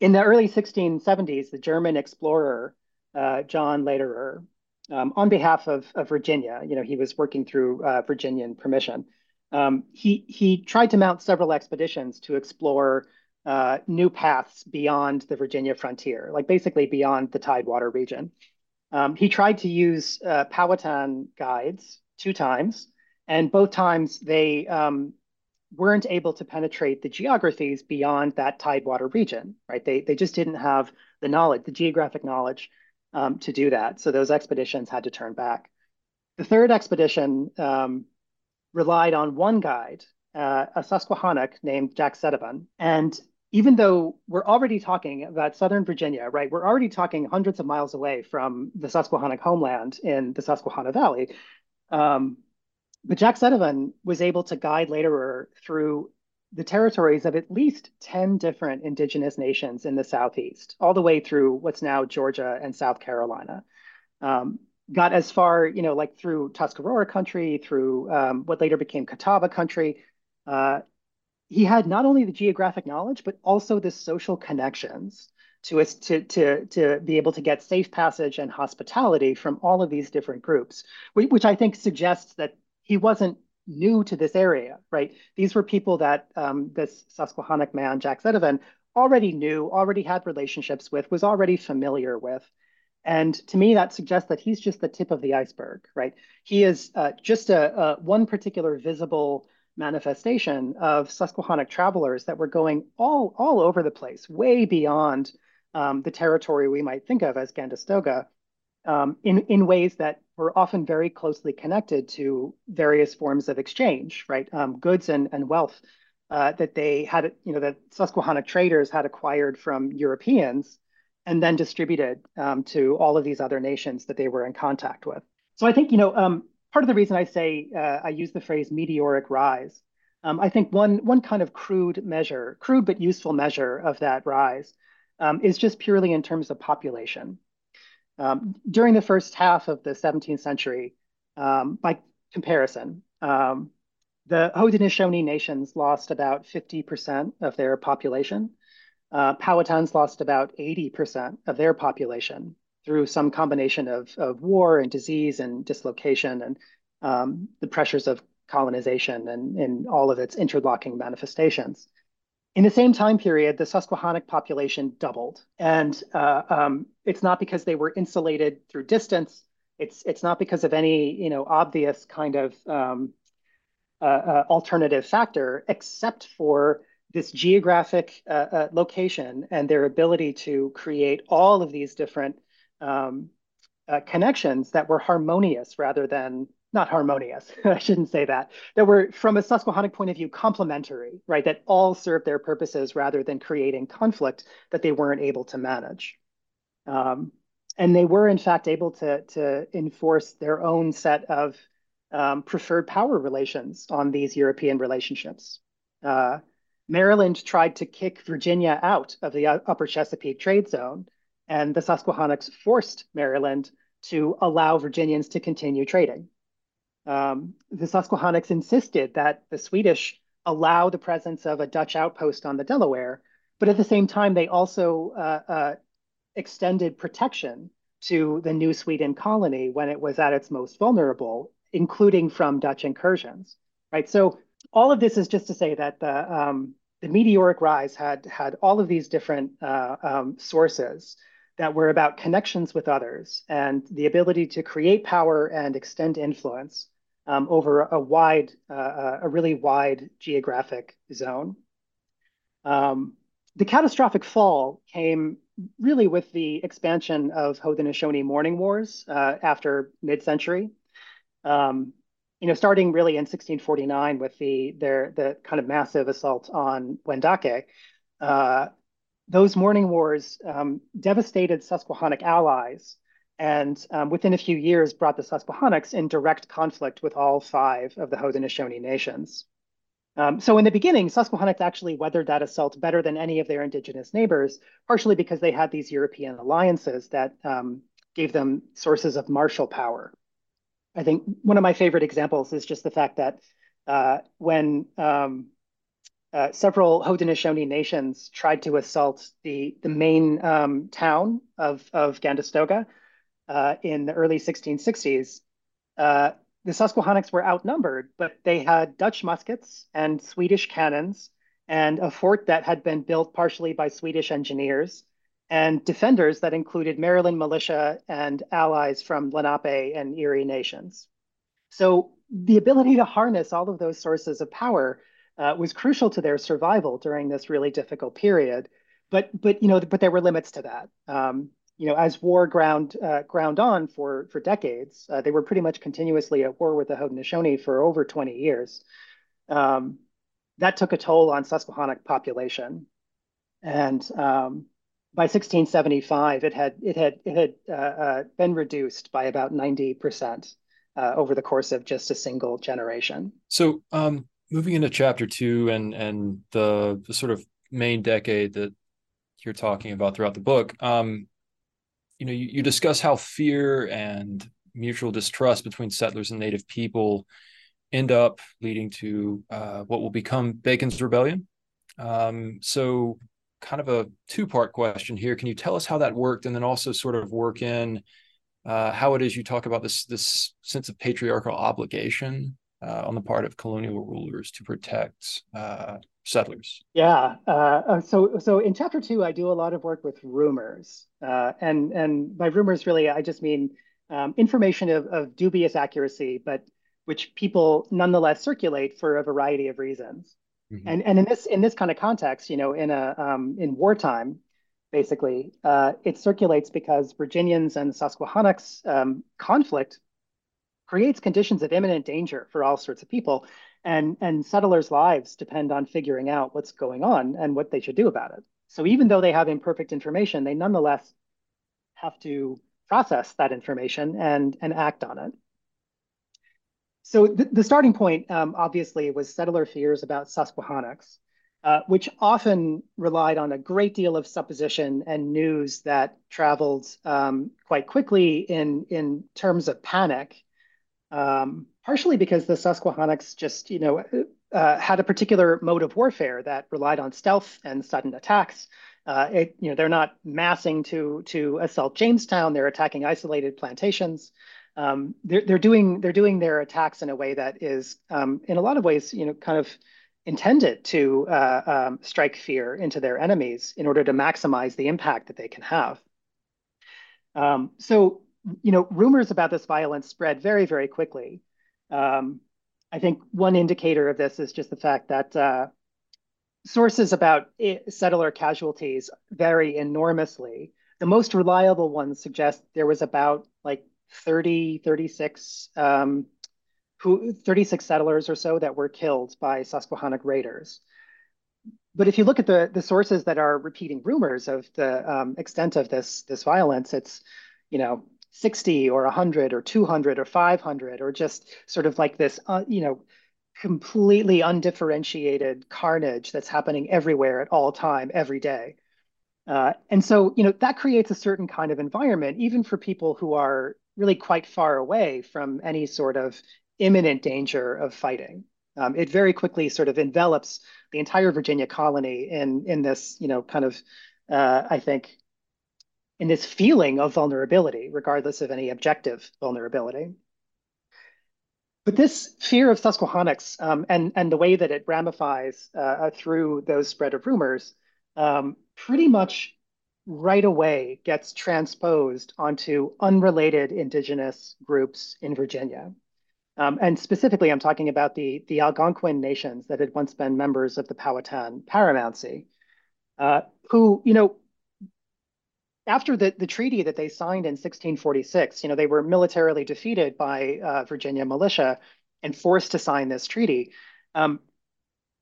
in the early 1670s, the German explorer uh, John Lederer, um, on behalf of, of, Virginia, you know, he was working through uh, Virginian permission. Um, he he tried to mount several expeditions to explore uh, new paths beyond the Virginia frontier, like basically beyond the Tidewater region. Um, he tried to use uh, Powhatan guides two times, and both times they um, weren't able to penetrate the geographies beyond that Tidewater region, right? They, they just didn't have the knowledge, the geographic knowledge um, to do that. So those expeditions had to turn back. The third expedition um, relied on one guide, uh, a Susquehannock named Jack Settebun. And even though we're already talking about Southern Virginia, right? We're already talking hundreds of miles away from the Susquehannock homeland in the Susquehanna Valley. Um, but Jack Settebun was able to guide Lederer through the territories of at least 10 different indigenous nations in the Southeast, all the way through what's now Georgia and South Carolina. Um, got as far, you know, like through Tuscarora country, through um, what later became Catawba country, uh, he had not only the geographic knowledge, but also the social connections to us to, to, to be able to get safe passage and hospitality from all of these different groups, which I think suggests that he wasn't new to this area, right? These were people that um, this Susquehannock man, Jack Settebun, already knew, already had relationships with, was already familiar with. And to me, that suggests that he's just the tip of the iceberg, right? He is uh, just a, a, one particular visible manifestation of Susquehannock travelers that were going all, all over the place, way beyond um, the territory we might think of as Gandastoga, um, in, in ways that were often very closely connected to various forms of exchange, right? Um, goods and, and wealth uh, that they had, you know, that Susquehannock traders had acquired from Europeans and then distributed um, to all of these other nations that they were in contact with. So I think, you know, um, part of the reason I say uh, I use the phrase meteoric rise, um, I think one one kind of crude measure, crude but useful measure of that rise, um, is just purely in terms of population. Um, during the first half of the 17th century, um, by comparison, um, the Haudenosaunee nations lost about 50% of their population. Uh, Powhatans lost about 80% of their population through some combination of, of war and disease and dislocation and um, the pressures of colonization and, and all of its interlocking manifestations. In the same time period, the Susquehannock population doubled. And uh, um, it's not because they were insulated through distance. It's, it's not because of any you know, obvious kind of um, uh, uh, alternative factor, except for this geographic uh, uh, location and their ability to create all of these different um, uh, connections that were harmonious rather than not harmonious. <laughs> I shouldn't say that. That were, from a Susquehannock point of view, complementary, right? That all served their purposes rather than creating conflict that they weren't able to manage. Um, and they were, in fact, able to, to enforce their own set of um, preferred power relations on these European relationships. Uh, Maryland tried to kick Virginia out of the upper Chesapeake trade zone and the Susquehannocks forced Maryland to allow Virginians to continue trading. Um, the Susquehannocks insisted that the Swedish allow the presence of a Dutch outpost on the Delaware, but at the same time, they also uh, uh, extended protection to the New Sweden colony when it was at its most vulnerable, including from Dutch incursions. Right. So all of this is just to say that the um, the meteoric rise had had all of these different uh, um, sources that were about connections with others and the ability to create power and extend influence um, over a wide, uh, uh, a really wide geographic zone. Um, the catastrophic fall came really with the expansion of Haudenosaunee mourning wars uh, after mid-century. Um, you know, starting really in 1649 with the their the kind of massive assault on Wendake, uh, those mourning wars um, devastated Susquehannock allies, and um, within a few years brought the Susquehannocks in direct conflict with all five of the Haudenosaunee nations. Um, so in the beginning, Susquehannocks actually weathered that assault better than any of their indigenous neighbors, partially because they had these European alliances that um, gave them sources of martial power. I think one of my favorite examples is just the fact that uh, when um, uh, several Haudenosaunee nations tried to assault the, the main um, town of, of Gandastoga uh, in the early 1660s, uh, the Susquehannocks were outnumbered, but they had Dutch muskets and Swedish cannons and a fort that had been built partially by Swedish engineers and defenders that included Maryland militia and allies from Lenape and Erie nations. So the ability to harness all of those sources of power uh, was crucial to their survival during this really difficult period. But but you know but there were limits to that. Um, you know, as war ground uh, ground on for for decades, uh, they were pretty much continuously at war with the Haudenosaunee for over 20 years. Um, that took a toll on Susquehannock population, and um, by 1675, it had it had it had uh, uh been reduced by about 90 percent uh, over the course of just a single generation. So, um, moving into chapter two and and the the sort of main decade that you're talking about throughout the book, um, you know, you, you discuss how fear and mutual distrust between settlers and native people end up leading to uh, what will become Bacon's Rebellion. Um, so, kind of a two part question here. Can you tell us how that worked, and then also sort of work in uh, how it is you talk about this this sense of patriarchal obligation uh, on the part of colonial rulers to protect uh, settlers? Yeah. Uh, uh, so so in chapter two, I do a lot of work with rumors, uh, and and by rumors, really, I just mean um, information of, of dubious accuracy, but which people nonetheless circulate for a variety of reasons. Mm-hmm. And and in this in this kind of context, you know, in a um, in wartime, basically, uh, it circulates because Virginians and Susquehannocks um, conflict creates conditions of imminent danger for all sorts of people. And and settlers lives depend on figuring out what's going on and what they should do about it. So even though they have imperfect information they nonetheless have to process that information and and act on it. So th the starting point um, obviously was settler fears about susquehannocks uh, which often relied on a great deal of supposition and news that traveled um, quite quickly in in terms of panic um, partially because the Susquehannocks just, you know, uh, had a particular mode of warfare that relied on stealth and sudden attacks. Uh, it, you know, they're not massing to to assault Jamestown. They're attacking isolated plantations. Um, they're they're doing they're doing their attacks in a way that is, um, in a lot of ways, you know, kind of intended to uh, um, strike fear into their enemies in order to maximize the impact that they can have. Um, so you know, rumors about this violence spread very, very quickly. Um, I think one indicator of this is just the fact that uh, sources about settler casualties vary enormously. The most reliable ones suggest there was about like 30, 36, um, who, 36 settlers or so that were killed by Susquehannock raiders. But if you look at the, the sources that are repeating rumors of the um, extent of this, this violence, it's, you know, 60 or 100 or 200 or 500 or just sort of like this, uh, you know, completely undifferentiated carnage that's happening everywhere at all time, every day. Uh, and so, you know, that creates a certain kind of environment, even for people who are really quite far away from any sort of imminent danger of fighting. Um, it very quickly sort of envelops the entire Virginia colony in in this, you know, kind of, uh, I think, in this feeling of vulnerability, regardless of any objective vulnerability. But this fear of Susquehannocks um, and, and the way that it ramifies uh, through those spread of rumors um, pretty much right away gets transposed onto unrelated indigenous groups in Virginia. Um, and specifically, I'm talking about the, the Algonquin nations that had once been members of the Powhatan Paramountcy, uh, who, you know, after the, the treaty that they signed in 1646, you know, they were militarily defeated by uh, Virginia militia, and forced to sign this treaty. Um,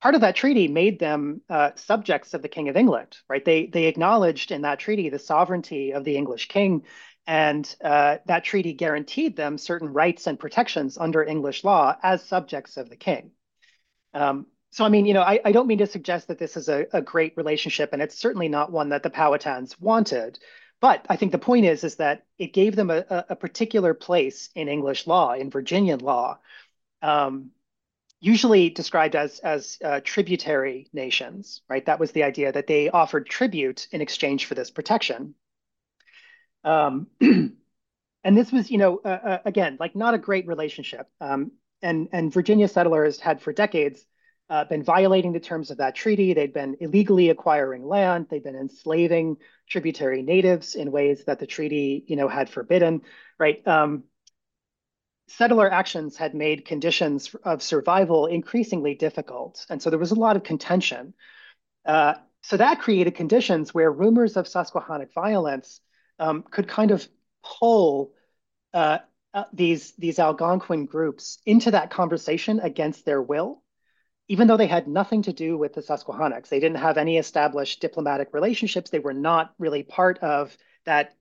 part of that treaty made them uh, subjects of the King of England, right? They they acknowledged in that treaty the sovereignty of the English king, and uh, that treaty guaranteed them certain rights and protections under English law as subjects of the king. Um, so, I mean, you know, I, I, don't mean to suggest that this is a, a, great relationship, and it's certainly not one that the Powhatans wanted. But I think the point is, is that it gave them a, a particular place in English law, in Virginian law, um, usually described as as uh, tributary nations. Right? That was the idea that they offered tribute in exchange for this protection. Um, <clears throat> and this was, you know, uh, uh, again, like not a great relationship. Um, and and Virginia settlers had for decades uh, been violating the terms of that treaty. They'd been illegally acquiring land. They'd been enslaving tributary natives in ways that the treaty, you know, had forbidden. Right. Um, settler actions had made conditions of survival increasingly difficult, and so there was a lot of contention. Uh, so that created conditions where rumors of Susquehannock violence um, could kind of pull uh, uh, these these Algonquin groups into that conversation against their will, even though they had nothing to do with the Susquehannocks. They didn't have any established diplomatic relationships. They were not really part of that,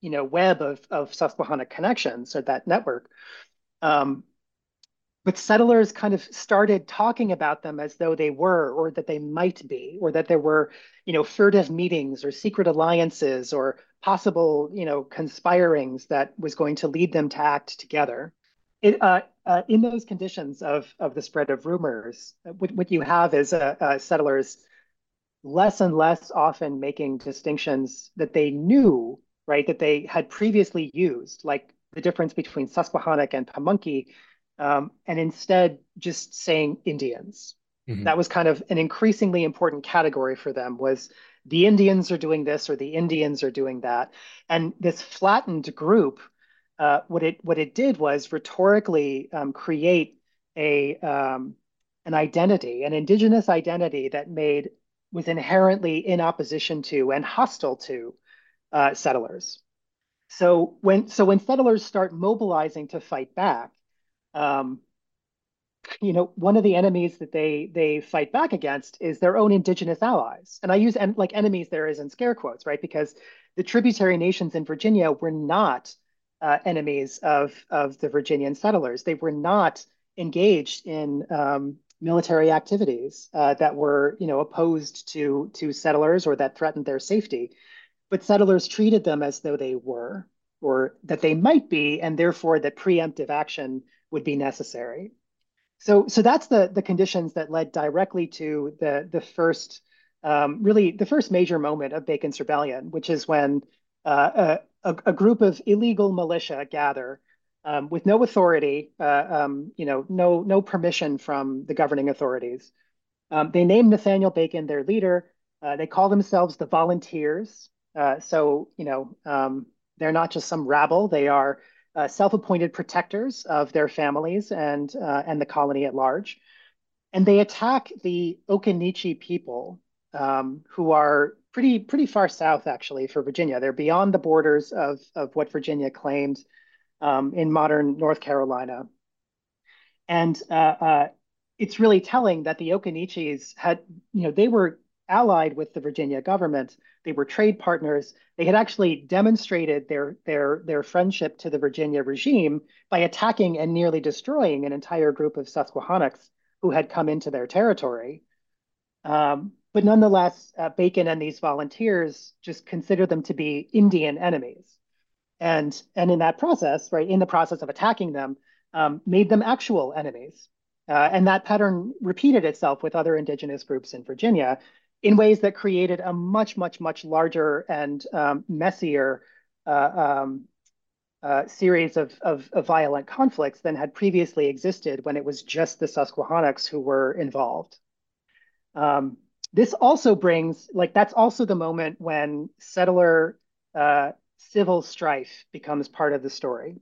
you know, web of of Susquehannock connections or that network. Um, but settlers kind of started talking about them as though they were or that they might be or that there were you know furtive meetings or secret alliances or possible you know conspirings that was going to lead them to act together it, uh, uh, in those conditions of of the spread of rumors what, what you have is uh, settlers less and less often making distinctions that they knew right that they had previously used like the difference between susquehannock and pamunkey um, and instead just saying Indians. Mm-hmm. That was kind of an increasingly important category for them was the Indians are doing this or the Indians are doing that. And this flattened group, uh, what it what it did was rhetorically um, create a um, an identity, an indigenous identity that made was inherently in opposition to and hostile to uh, settlers. So when so when settlers start mobilizing to fight back, um, you know, one of the enemies that they they fight back against is their own indigenous allies. And I use en- like enemies there is in scare quotes, right? Because the tributary nations in Virginia were not uh, enemies of of the Virginian settlers. They were not engaged in um, military activities uh, that were, you know, opposed to to settlers or that threatened their safety. But settlers treated them as though they were, or that they might be, and therefore that preemptive action would be necessary. So, so that's the, the conditions that led directly to the, the first, um, really the first major moment of Bacon's Rebellion, which is when uh, a, a, group of illegal militia gather um, with no authority, uh, um, you know, no, no permission from the governing authorities. Um, they name Nathaniel Bacon their leader. Uh, they call themselves the Volunteers. Uh, so, you know, um, they're not just some rabble. They are uh, self-appointed protectors of their families and uh, and the colony at large, and they attack the Occaneechi people, um, who are pretty pretty far south actually for Virginia. They're beyond the borders of of what Virginia claimed um, in modern North Carolina, and uh, uh it's really telling that the Occaneechis had you know they were allied with the Virginia government. They were trade partners. They had actually demonstrated their, their, their friendship to the Virginia regime by attacking and nearly destroying an entire group of Susquehannocks who had come into their territory. Um, but nonetheless, uh, Bacon and these volunteers just consider them to be Indian enemies. And, and in that process, right, in the process of attacking them, um, made them actual enemies. Uh, and that pattern repeated itself with other indigenous groups in Virginia in ways that created a much, much, much larger and um, messier uh, um, uh, series of, of, of, violent conflicts than had previously existed when it was just the Susquehannocks who were involved. Um, this also brings, like, that's also the moment when settler uh, civil strife becomes part of the story.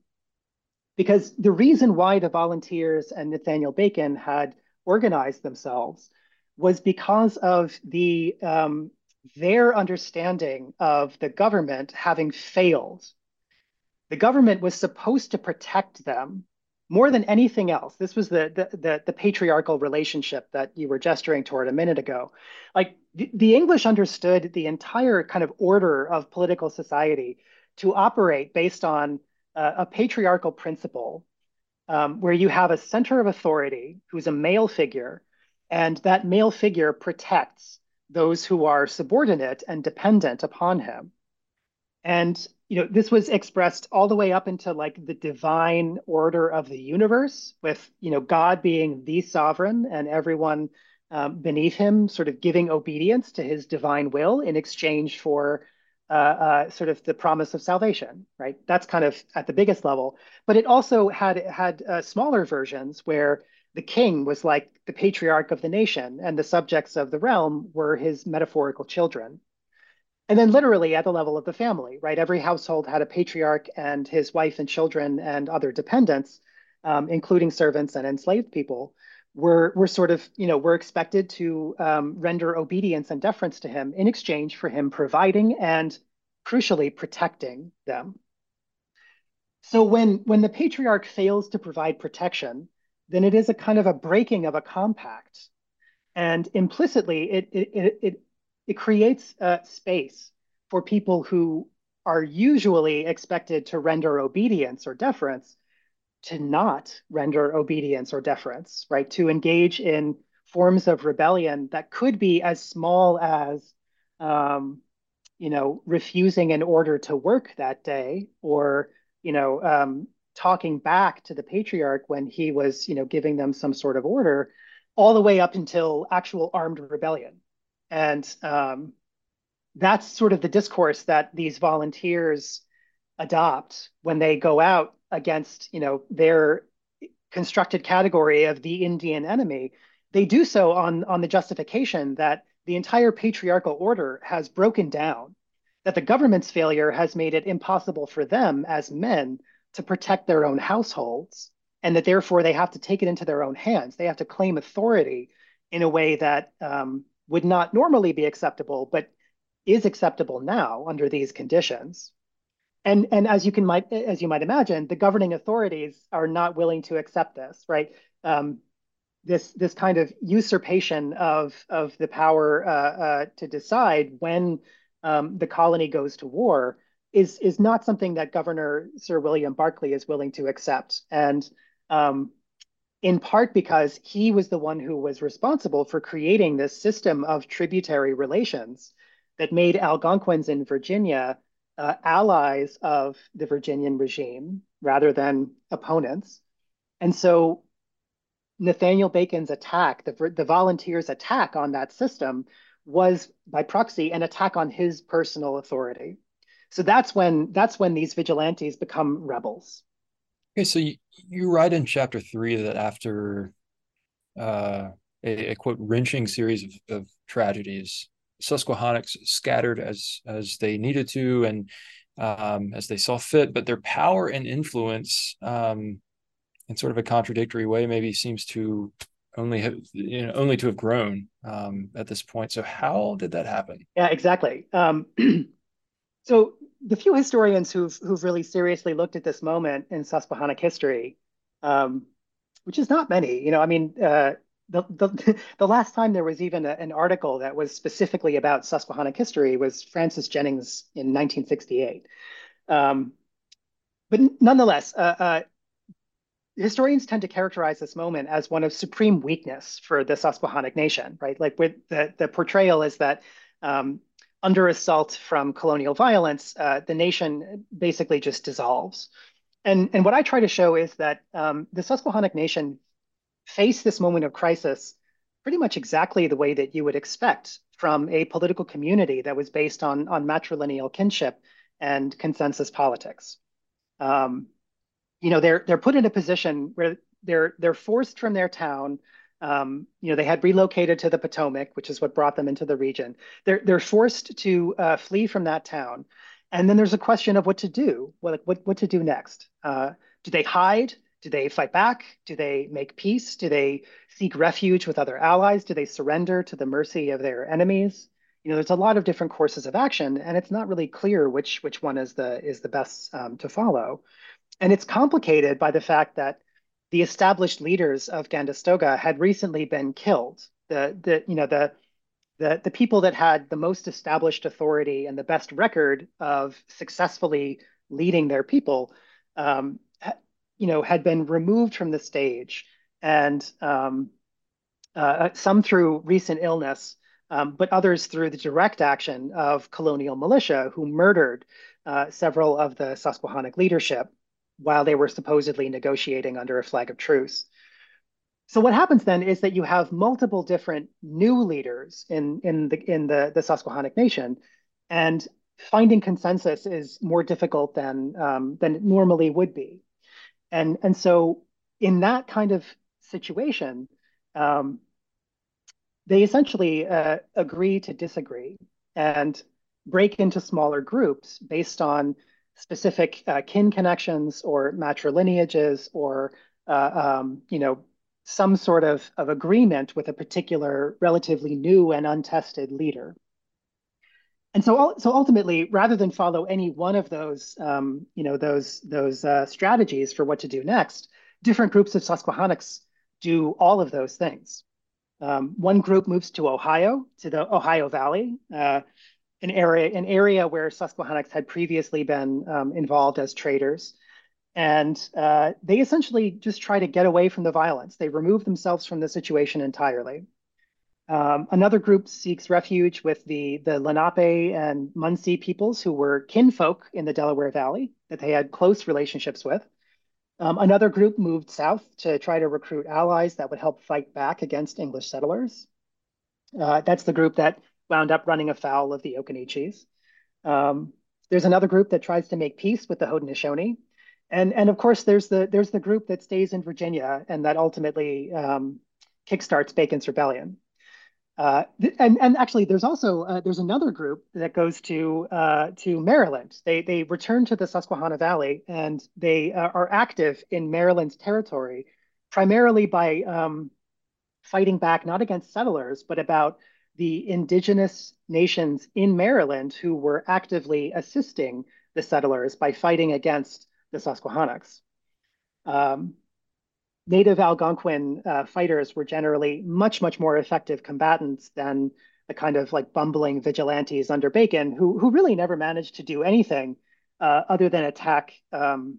Because the reason why the volunteers and Nathaniel Bacon had organized themselves was because of the um, their understanding of the government having failed. The government was supposed to protect them more than anything else, this was the, the the the, patriarchal relationship that you were gesturing toward a minute ago. Like the, the English understood the entire kind of order of political society to operate based on uh, a patriarchal principle um, where you have a center of authority who's a male figure, and that male figure protects those who are subordinate and dependent upon him. And you know, this was expressed all the way up into like the divine order of the universe, with you know God being the sovereign and everyone um, beneath him, sort of giving obedience to his divine will in exchange for uh, uh, sort of the promise of salvation, right? That's kind of at the biggest level. But it also had had uh, smaller versions where the king was like the patriarch of the nation, and the subjects of the realm were his metaphorical children. And then, literally, at the level of the family, right? Every household had a patriarch and his wife and children and other dependents, um, including servants and enslaved people were, were sort of, you know, were expected to um, render obedience and deference to him in exchange for him providing and crucially protecting them. So when, when the patriarch fails to provide protection, then it is a kind of a breaking of a compact. And implicitly, it, it, it, it, creates a space for people who are usually expected to render obedience or deference to not render obedience or deference, right? To engage in forms of rebellion that could be as small as, um, you know, refusing an order to work that day, or you know, um, talking back to the patriarch when he was, you know, giving them some sort of order, all the way up until actual armed rebellion, and um, that's sort of the discourse that these volunteers adopt when they go out against you know their constructed category of the Indian enemy, they do so on, on the justification that the entire patriarchal order has broken down, that the government's failure has made it impossible for them as men to protect their own households, and that therefore they have to take it into their own hands. They have to claim authority in a way that um, would not normally be acceptable, but is acceptable now under these conditions and and as you can might as you might imagine, the governing authorities are not willing to accept this, right? Um, this this kind of usurpation of of the power uh, uh, to decide when um, the colony goes to war is is not something that Governor Sir William Berkeley is willing to accept, and um, in part because he was the one who was responsible for creating this system of tributary relations that made Algonquins in Virginia uh, allies of the Virginian regime rather than opponents. And so Nathaniel Bacon's attack, the, the volunteers' attack on that system, was by proxy an attack on his personal authority. So that's when that's when these vigilantes become rebels. Okay, so you, you write in chapter three that after uh, a, a, quote wrenching series of, of tragedies, Susquehannocks scattered as as they needed to and um, as they saw fit, but their power and influence, um, in sort of a contradictory way, maybe seems to only have you know only to have grown um, at this point. So how did that happen? Yeah, exactly. Um, <clears throat> so the few historians who've who've really seriously looked at this moment in Susquehannock history, um, which is not many, you know, I mean, uh, the, the, <laughs> the last time there was even a, an article that was specifically about Susquehannock history was Francis Jennings in 1968. Um, but nonetheless, uh, uh, historians tend to characterize this moment as one of supreme weakness for the Susquehannock nation, right? Like with the, the portrayal is that um, under assault from colonial violence, uh, the nation basically just dissolves. And, and what I try to show is that um, the Susquehannock nation faced this moment of crisis pretty much exactly the way that you would expect from a political community that was based on, on matrilineal kinship and consensus politics. Um, you know, they're they're put in a position where they're they're forced from their town. Um, you know, they had relocated to the Potomac, which is what brought them into the region. They're they're forced to uh, flee from that town, and then there's a question of what to do. What what what to do next? Uh, do they hide? Do they fight back? Do they make peace? Do they seek refuge with other allies? Do they surrender to the mercy of their enemies? You know, there's a lot of different courses of action, and it's not really clear which which one is the is the best um, to follow. And it's complicated by the fact that the established leaders of Gandastoga had recently been killed. The, the, you know, the, the, the people that had the most established authority and the best record of successfully leading their people, um, you know, had been removed from the stage, and um, uh, some through recent illness, um, but others through the direct action of colonial militia who murdered uh, several of the Susquehannock leadership while they were supposedly negotiating under a flag of truce. So what happens then is that you have multiple different new leaders in, in, the, in the, the Susquehannock Nation, and finding consensus is more difficult than, um, than it normally would be. And, and so in that kind of situation, um, they essentially uh, agree to disagree and break into smaller groups based on specific uh, kin connections or matrilineages or uh, um, you know some sort of, of agreement with a particular relatively new and untested leader. And so, so ultimately, rather than follow any one of those, um, you know, those those uh, strategies for what to do next, different groups of Susquehannocks do all of those things. Um, one group moves to Ohio, to the Ohio Valley, uh, an area an area where Susquehannocks had previously been um, involved as traders. And uh, they essentially just try to get away from the violence. They remove themselves from the situation entirely. Um, another group seeks refuge with the, the Lenape and Munsee peoples who were kinfolk in the Delaware Valley that they had close relationships with. Um, another group moved south to try to recruit allies that would help fight back against English settlers. Uh, that's the group that wound up running afoul of the Occaneechees. Um, there's another group that tries to make peace with the Haudenosaunee. And, and of course, there's the, there's the group that stays in Virginia and that ultimately um, kickstarts Bacon's Rebellion. Uh, and, and actually, there's also uh, there's another group that goes to uh, to Maryland. They they return to the Susquehanna Valley and they uh, are active in Maryland's territory, primarily by um, fighting back not against settlers but about the indigenous nations in Maryland who were actively assisting the settlers by fighting against the Susquehannocks. Um, native Algonquin uh, fighters were generally much, much more effective combatants than the kind of like bumbling vigilantes under Bacon, who, who really never managed to do anything uh, other than attack um,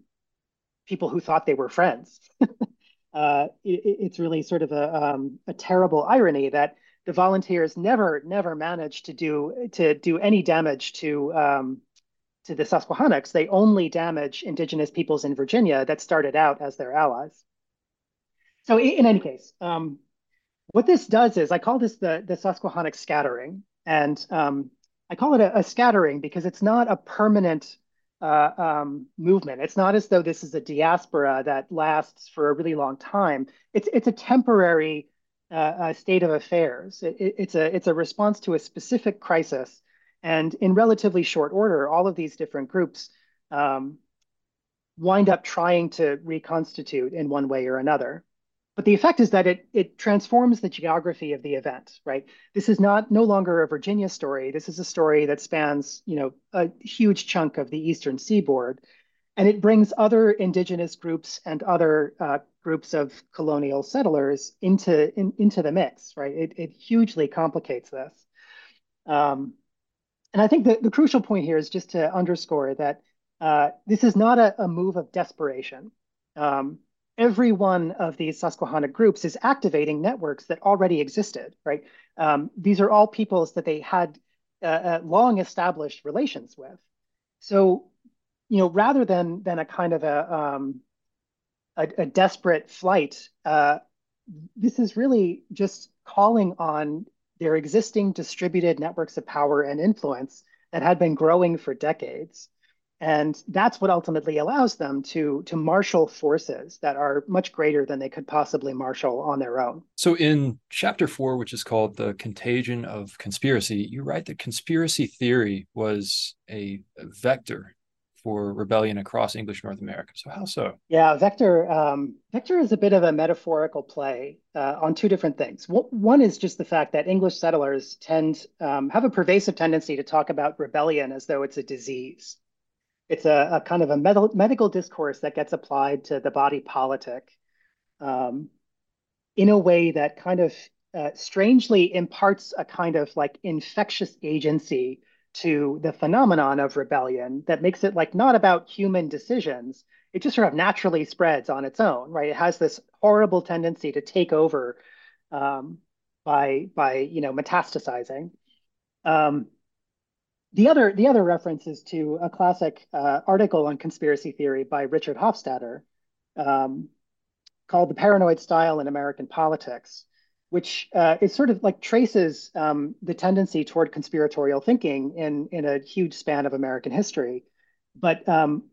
people who thought they were friends. <laughs> uh, it, it's really sort of a, um, a terrible irony that the volunteers never never managed to do to do any damage to um, to the Susquehannocks. They only damage indigenous peoples in Virginia that started out as their allies. So in any case, um, what this does is I call this the the Susquehannock scattering, and um, I call it a, a, scattering because it's not a permanent uh, um, movement. It's not as though this is a diaspora that lasts for a really long time. It's it's a temporary uh, state of affairs. It, it's a it's a response to a specific crisis, and in relatively short order, all of these different groups um, wind up trying to reconstitute in one way or another. But the effect is that it it transforms the geography of the event. Right. This is not no longer a Virginia story. This is a story that spans you know a huge chunk of the eastern seaboard, and it brings other indigenous groups and other uh, groups of colonial settlers into in, into the mix, right? It, it hugely complicates this. Um, and I think the, the crucial point here is just to underscore that uh, this is not a, a move of desperation. Um, every one of these Susquehanna groups is activating networks that already existed, right? Um, these are all peoples that they had uh, uh, long established relations with. So, you know, rather than than a kind of a um, a, a desperate flight, uh, this is really just calling on their existing distributed networks of power and influence that had been growing for decades. And that's what ultimately allows them to, to marshal forces that are much greater than they could possibly marshal on their own. So, in chapter four, which is called The Contagion of Conspiracy, you write that conspiracy theory was a vector for rebellion across English North America. So how so? Yeah, vector um, vector is a bit of a metaphorical play uh, on two different things. One is just the fact that English settlers tend um, have a pervasive tendency to talk about rebellion as though it's a disease. It's a, a kind of a med- medical discourse that gets applied to the body politic. um, in a way that kind of uh, strangely imparts a kind of like infectious agency to the phenomenon of rebellion that makes it like not about human decisions. It just sort of naturally spreads on its own, right? It has this horrible tendency to take over um, by by you know metastasizing. Um, the other the other reference is to a classic uh, article on conspiracy theory by Richard Hofstadter um, called "The Paranoid Style in American Politics," which uh, is sort of like traces um, the tendency toward conspiratorial thinking in in a huge span of American history, but um,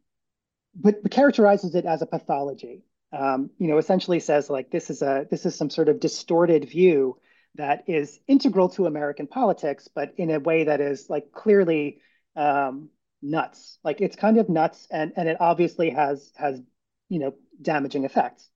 but, but characterizes it as a pathology. Um, you know, essentially says like this is a this is some sort of distorted view that is integral to American politics, but in a way that is like clearly um, nuts. Like it's kind of nuts, and and it obviously has has you know damaging effects.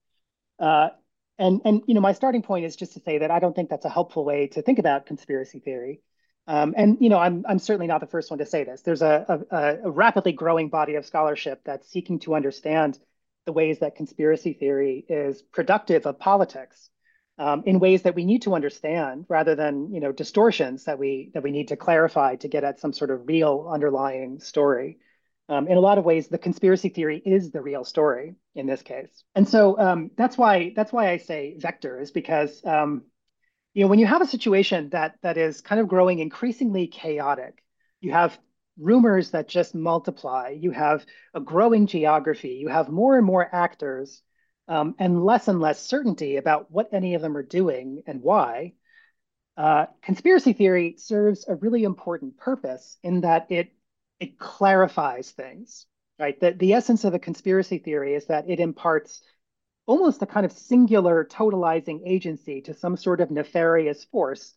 Uh, and and you know my starting point is just to say that I don't think that's a helpful way to think about conspiracy theory. Um, and you know I'm I'm certainly not the first one to say this. There's a, a, a rapidly growing body of scholarship that's seeking to understand the ways that conspiracy theory is productive of politics um, in ways that we need to understand rather than you know distortions that we that we need to clarify to get at some sort of real underlying story. Um, in a lot of ways, the conspiracy theory is the real story in this case, and so um, that's why that's why I say vectors because um, you know when you have a situation that that is kind of growing increasingly chaotic, you have rumors that just multiply, you have a growing geography, you have more and more actors um, and less and less certainty about what any of them are doing and why, uh, conspiracy theory serves a really important purpose in that it it clarifies things, right? The, the essence of a conspiracy theory is that it imparts almost a kind of singular totalizing agency to some sort of nefarious force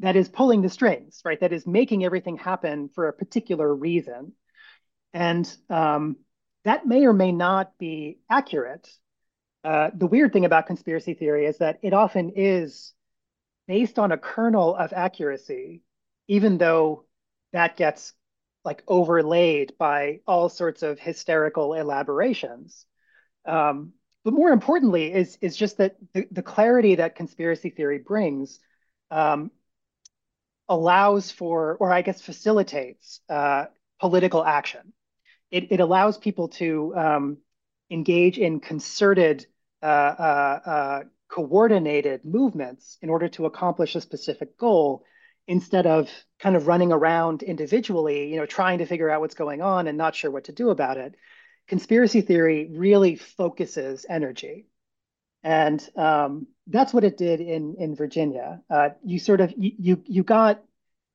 that is pulling the strings, right? That is making everything happen for a particular reason. And um, that may or may not be accurate, uh, the weird thing about conspiracy theory is that it often is based on a kernel of accuracy, even though that gets like overlaid by all sorts of hysterical elaborations. Um, but more importantly is, is just that the, the clarity that conspiracy theory brings um, allows for, or I guess facilitates uh, political action. It, it allows people to um, engage in concerted uh, uh, uh, coordinated movements in order to accomplish a specific goal instead of kind of running around individually, you know, trying to figure out what's going on and not sure what to do about it. Conspiracy theory really focuses energy. And um, that's what it did in, in Virginia. Uh, you sort of, you, you got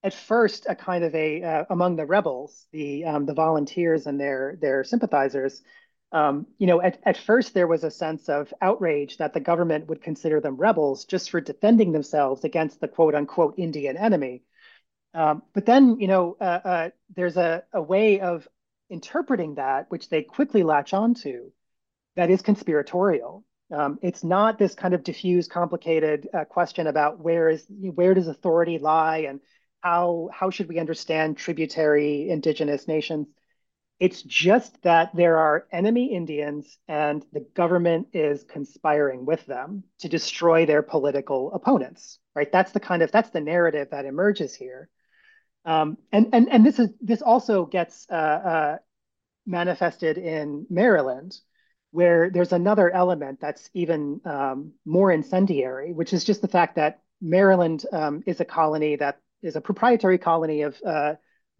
at first a kind of a, uh, among the rebels, the, um, the volunteers and their, their sympathizers, um, you know, at, at first there was a sense of outrage that the government would consider them rebels just for defending themselves against the quote unquote Indian enemy. Um, but then, you know, uh, uh, there's a, a way of interpreting that, which they quickly latch onto, that is conspiratorial. Um, it's not this kind of diffuse, complicated uh, question about where is where does authority lie and how how should we understand tributary indigenous nations it's just that there are enemy Indians and the government is conspiring with them to destroy their political opponents, right? That's the kind of, that's the narrative that emerges here. Um, and, and, and this is, this also gets uh, uh, manifested in Maryland, where there's another element that's even um, more incendiary, which is just the fact that Maryland um, is a colony that is a proprietary colony of uh,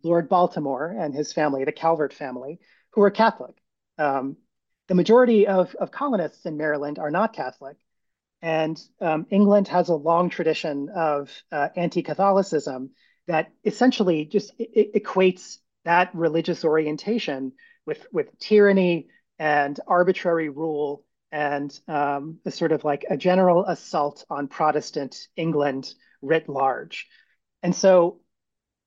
Lord Baltimore and his family, the Calvert family, who were Catholic. Um, the majority of, of colonists in Maryland are not Catholic. And um, England has a long tradition of uh, anti Catholicism that essentially just equates that religious orientation with, with tyranny and arbitrary rule and um, a sort of like a general assault on Protestant England writ large. And so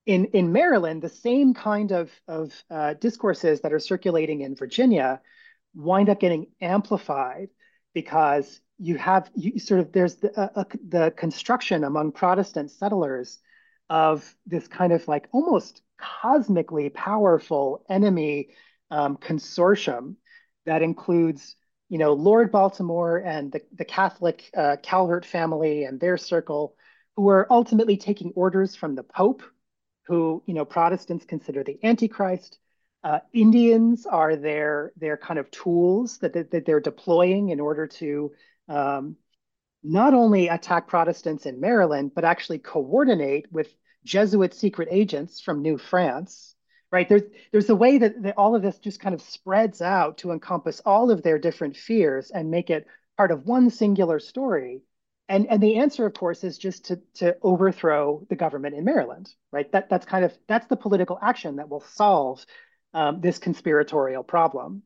in, in Maryland, the same kind of, of uh, discourses that are circulating in Virginia wind up getting amplified because you have you sort of there's the, uh, uh, the construction among Protestant settlers of this kind of like almost cosmically powerful enemy um, consortium that includes you know, Lord Baltimore and the, the Catholic uh, Calvert family and their circle, who are ultimately taking orders from the Pope, who, you know, Protestants consider the Antichrist. Uh, Indians are their their kind of tools that, that, that they're deploying in order to um, not only attack Protestants in Maryland, but actually coordinate with Jesuit secret agents from New France. Right there's there's a way that, that all of this just kind of spreads out to encompass all of their different fears and make it part of one singular story. And and the answer, of course, is just to to overthrow the government in Maryland. Right that that's kind of that's the political action that will solve um, this conspiratorial problem.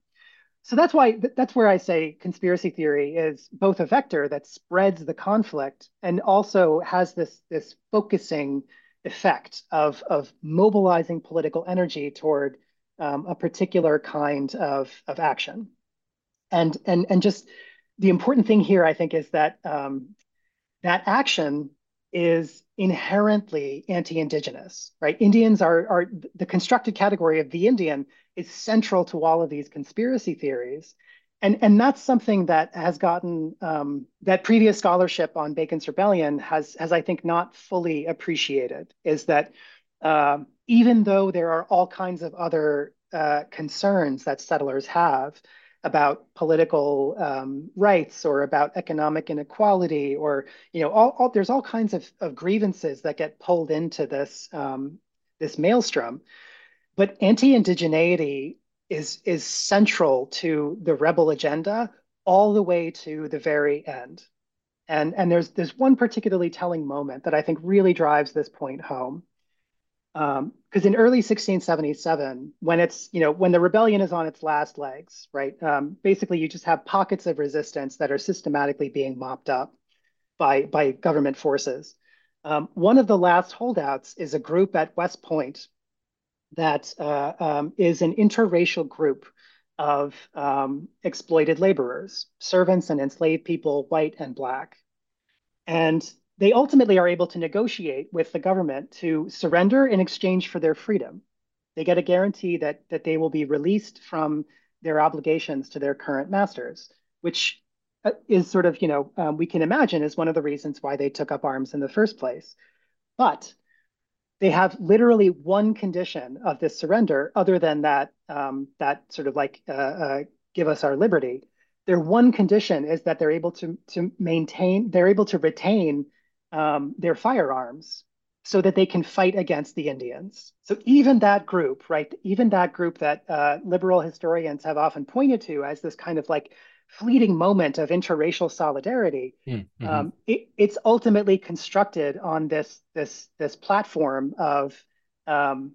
So that's why that's where I say conspiracy theory is both a vector that spreads the conflict and also has this this focusing effect of of mobilizing political energy toward um, a particular kind of of action. And and and just the important thing here, I think, is that um, that action is inherently anti-indigenous, right? Indians are, are the constructed category of the Indian is central to all of these conspiracy theories. And, and that's something that has gotten um, that previous scholarship on Bacon's Rebellion has, has I think, not fully appreciated is that uh, even though there are all kinds of other uh, concerns that settlers have, about political um, rights or about economic inequality or you know all, all there's all kinds of, of, grievances that get pulled into this um, this maelstrom. But anti-indigeneity is is central to the rebel agenda all the way to the very end. And and there's there's one particularly telling moment that i think really drives this point home because um, in early 1677, when it's you know when the rebellion is on its last legs, right? Um, basically, you just have pockets of resistance that are systematically being mopped up by by government forces. Um, one of the last holdouts is a group at West Point that uh, um, is an interracial group of um, exploited laborers, servants and enslaved people, white and black. And they ultimately are able to negotiate with the government to surrender in exchange for their freedom. They get a guarantee that, that they will be released from their obligations to their current masters, which uh, is sort of, you know, um, we can imagine is one of the reasons why they took up arms in the first place. But they have literally one condition of this surrender, other than that, um, that sort of like uh, uh, give us our liberty. Their one condition is that they're able to to maintain, they're able to retain um, their firearms so that they can fight against the Indians. So even that group, right, even that group that uh, liberal historians have often pointed to as this kind of like fleeting moment of interracial solidarity, hmm, mm-hmm. um, it, it's ultimately constructed on this this this platform of um,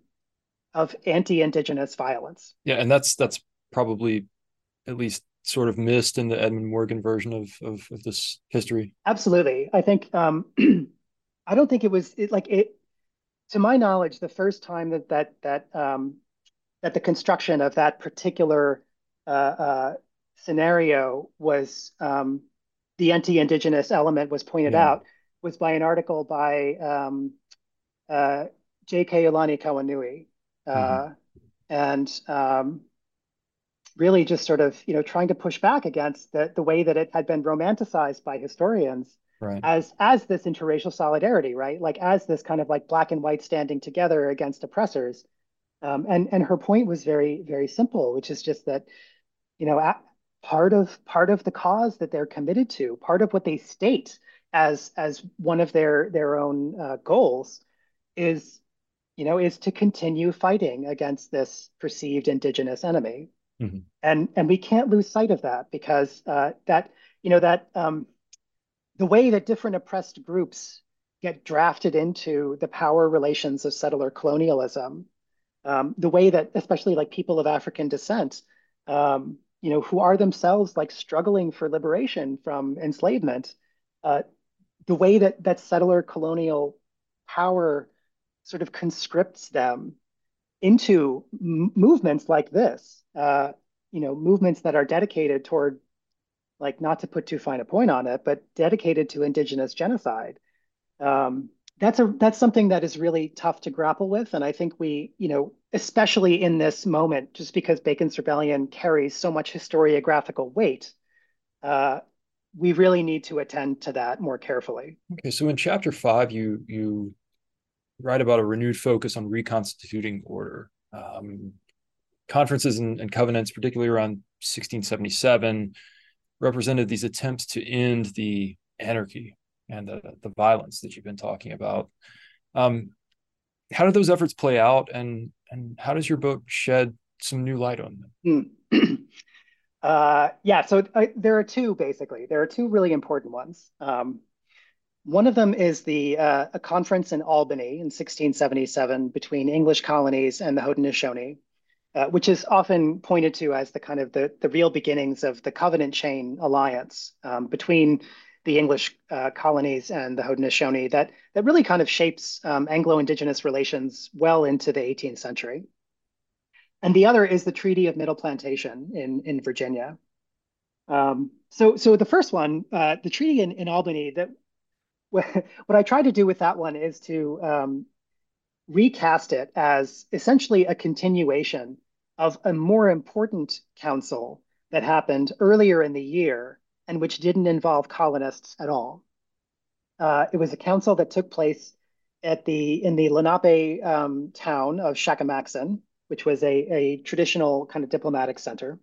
of anti-indigenous violence. Yeah, and that's that's probably at least sort of missed in the Edmund Morgan version of of, of this history. Absolutely, I think um, <clears throat> I don't think it was it, like it. To my knowledge, the first time that that that um, that the construction of that particular uh, uh, scenario was um, the anti-indigenous element was pointed yeah. out was by an article by um, uh, J. Kēhaulani Kauanui, uh, mm-hmm. and um, really just sort of you know trying to push back against the, the way that it had been romanticized by historians right. as as this interracial solidarity right? Like as this kind of like black and white standing together against oppressors. Um, and and her point was very very simple which is just that you know at, part of part of the cause that they're committed to part of what they state as as one of their their own uh, goals is you know is to continue fighting against this perceived indigenous enemy Mm-hmm. And and we can't lose sight of that because uh, that you know that um, the way that different oppressed groups get drafted into the power relations of settler colonialism, um, the way that especially like people of African descent, um, you know, who are themselves like struggling for liberation from enslavement, uh, the way that that settler colonial power sort of conscripts them into m- movements like this uh, you know, movements that are dedicated toward, like, not to put too fine a point on it, but dedicated to indigenous genocide. Um, that's a that's something that is really tough to grapple with, and I think we, you know, especially in this moment, just because Bacon's Rebellion carries so much historiographical weight, uh, we really need to attend to that more carefully. Okay, so in chapter five, you you write about a renewed focus on reconstituting order. Um, conferences and, and, covenants, particularly around 1677, represented these attempts to end the anarchy and the, the violence that you've been talking about. Um, how did those efforts play out, and and how does your book shed some new light on them? Mm. <clears throat> uh, yeah, so uh, there are two basically. There are two really important ones. Um, one of them is the uh, a conference in Albany in 1677 between English colonies and the Haudenosaunee, uh, which is often pointed to as the kind of the, the real beginnings of the Covenant Chain alliance um, between the English uh, colonies and the Haudenosaunee that that really kind of shapes um, Anglo-Indigenous relations well into the 18th century. And the other is the Treaty of Middle Plantation in in Virginia. Um, so so the first one, uh, the treaty in, in Albany that <laughs> what I tried to do with that one is to um, recast it as essentially a continuation of a more important council that happened earlier in the year and which didn't involve colonists at all. Uh, it was a council that took place at the in the Lenape um, town of Shakamaxon, which was a, a traditional kind of diplomatic center,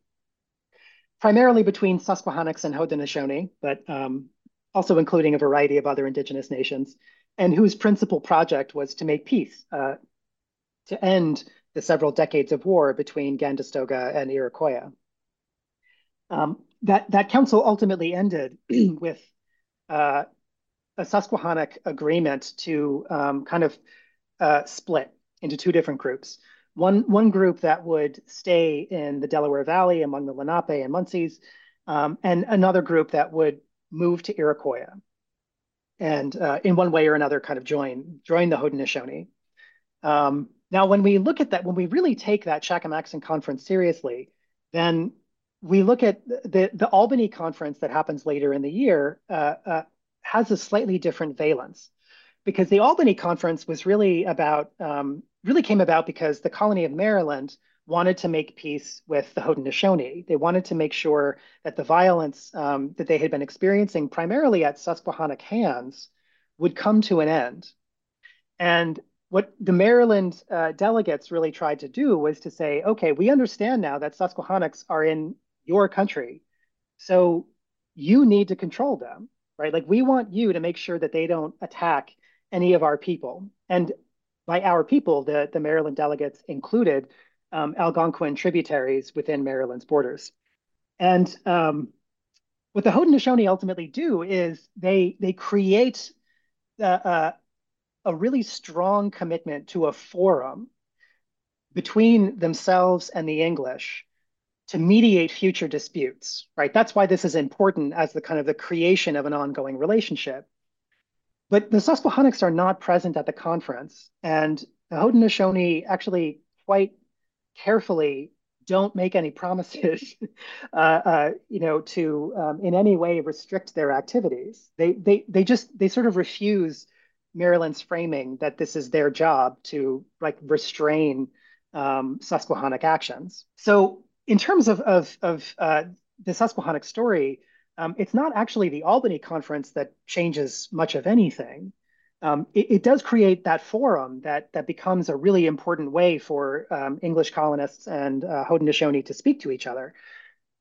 primarily between Susquehannocks and Haudenosaunee, but um, also including a variety of other indigenous nations, and whose principal project was to make peace, uh, to end the several decades of war between Gandastoga and Iroquoia. Um, that, that council ultimately ended <clears throat> with uh, a Susquehannock agreement to um, kind of uh, split into two different groups. One, one group that would stay in the Delaware Valley among the Lenape and Munsees, um, and another group that would move to Iroquoia and uh, in one way or another kind of join join the Haudenosaunee. Um, now, when we look at that, when we really take that Shakamaxon conference seriously, then we look at the, the Albany conference that happens later in the year uh, uh, has a slightly different valence because the Albany conference was really about, um, really came about because the colony of Maryland wanted to make peace with the Haudenosaunee. They wanted to make sure that the violence um, that they had been experiencing primarily at Susquehannock hands would come to an end. And what the Maryland uh, delegates really tried to do was to say, okay, we understand now that Susquehannocks are in your country. So you need to control them, right? Like we want you to make sure that they don't attack any of our people. And by our people, the, the Maryland delegates included um, Algonquin tributaries within Maryland's borders. And um, what the Haudenosaunee ultimately do is they they create uh, a really strong commitment to a forum between themselves and the English to mediate future disputes, right? That's why this is important as the kind of the creation of an ongoing relationship. But the Susquehannocks are not present at the conference, and the Haudenosaunee actually quite carefully don't make any promises, <laughs> uh, uh, you know, to um, in any way restrict their activities. They they they just they sort of refuse Maryland's framing that this is their job to like restrain um, Susquehannock actions. So in terms of of, of uh, the Susquehannock story, um, it's not actually the Albany conference that changes much of anything um, it, it, does create that forum that that becomes a really important way for um, English colonists and uh, Haudenosaunee to speak to each other.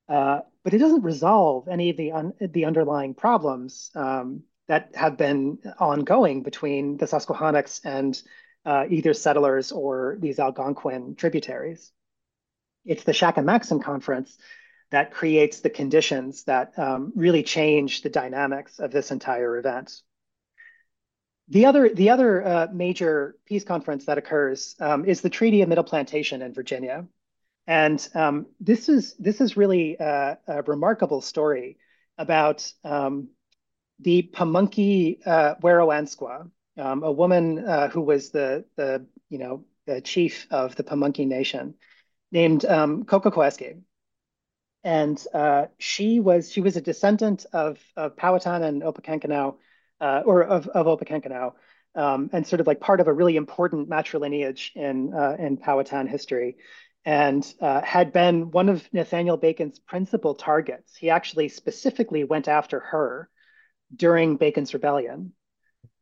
Uh, but it doesn't resolve any of the un the underlying problems um, that have been ongoing between the Susquehannocks and uh, either settlers or these Algonquin tributaries. It's the Shakamaxon Conference that creates the conditions that um, really change the dynamics of this entire event. The other, the other uh, major peace conference that occurs um, is the Treaty of Middle Plantation in Virginia. And um, this is this is really a, a remarkable story about um, the Pamunkey uh, um, a woman uh, who was the the you know the chief of the Pamunkey Nation, named um, Cockacoeske. And uh, she was she was a descendant of, of Powhatan and Opechancanough uh, or of, of Opechancanough, um, and sort of like part of a really important matrilineage in, uh, in Powhatan history. and uh, had been one of Nathaniel Bacon's principal targets. He actually specifically went after her during Bacon's rebellion.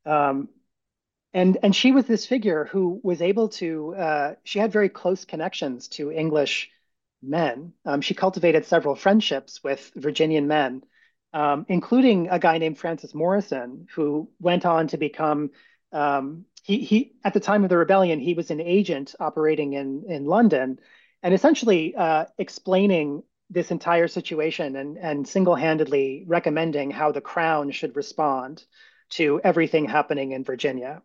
Um, and, and she was this figure who was able to, uh, she had very close connections to English men. Um, she cultivated several friendships with Virginian men, um, including a guy named Francis Moryson, who went on to become um, he, he at the time of the rebellion he was an agent operating in in London, and essentially uh, explaining this entire situation and and single-handedly recommending how the crown should respond to everything happening in Virginia.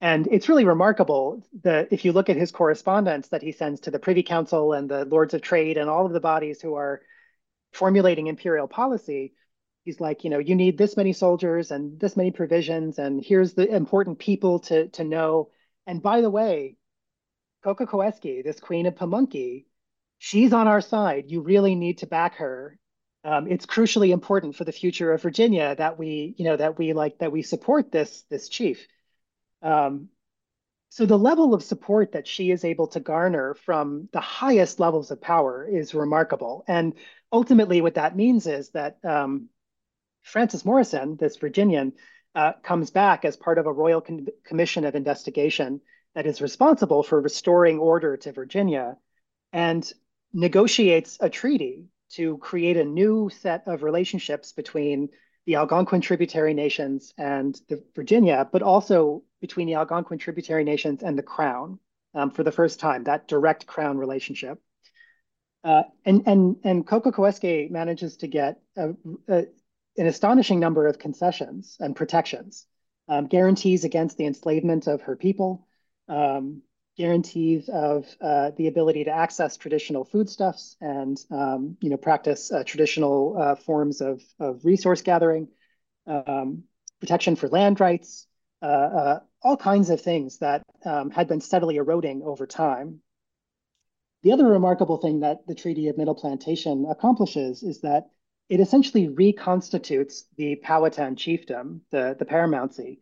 And it's really remarkable that if you look at his correspondence that he sends to the Privy Council and the Lords of Trade and all of the bodies who are formulating imperial policy, he's like, you know, you need this many soldiers and this many provisions, and here's the important people to to know. And by the way, Cockacoeske, this queen of Pamunkey, she's on our side. You really need to back her. Um, it's crucially important for the future of Virginia that we, you know, that we like that we support this this chief. Um, so the level of support that she is able to garner from the highest levels of power is remarkable. And ultimately, what that means is that um, Francis Moryson, this Virginian, uh, comes back as part of a royal con- commission of investigation that is responsible for restoring order to Virginia and negotiates a treaty to create a new set of relationships between the Algonquin tributary nations and the Virginia, but also between the Algonquin tributary nations and the crown um, for the first time, that direct crown relationship. Uh, and and and Cockacoeske manages to get a, a, an astonishing number of concessions and protections, um, guarantees against the enslavement of her people, um, guarantees of uh, the ability to access traditional foodstuffs and um, you know practice uh, traditional uh, forms of, of resource gathering, um, protection for land rights, uh, uh, all kinds of things that um, had been steadily eroding over time. The other remarkable thing that the Treaty of Middle Plantation accomplishes is that it essentially reconstitutes the Powhatan chiefdom, the, the paramountcy,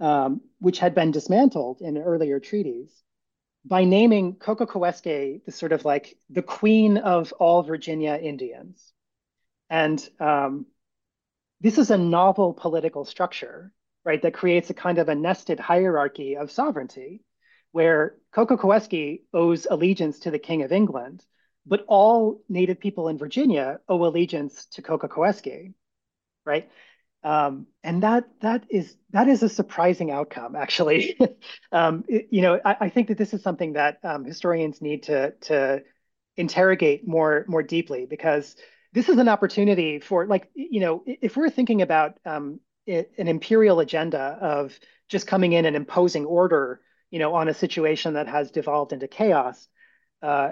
um, which had been dismantled in earlier treaties, by naming Coco the sort of like the queen of all Virginia Indians. And um, this is a novel political structure, right, that creates a kind of a nested hierarchy of sovereignty where Coco owes allegiance to the King of England, but all Native people in Virginia owe allegiance to Coco right? Um, and that that is that is a surprising outcome, actually. <laughs> um, it, you know, I, I, think that this is something that um, historians need to to interrogate more more deeply because this is an opportunity for like you know if we're thinking about um, it, an imperial agenda of just coming in and imposing order, you know, on a situation that has devolved into chaos. Uh,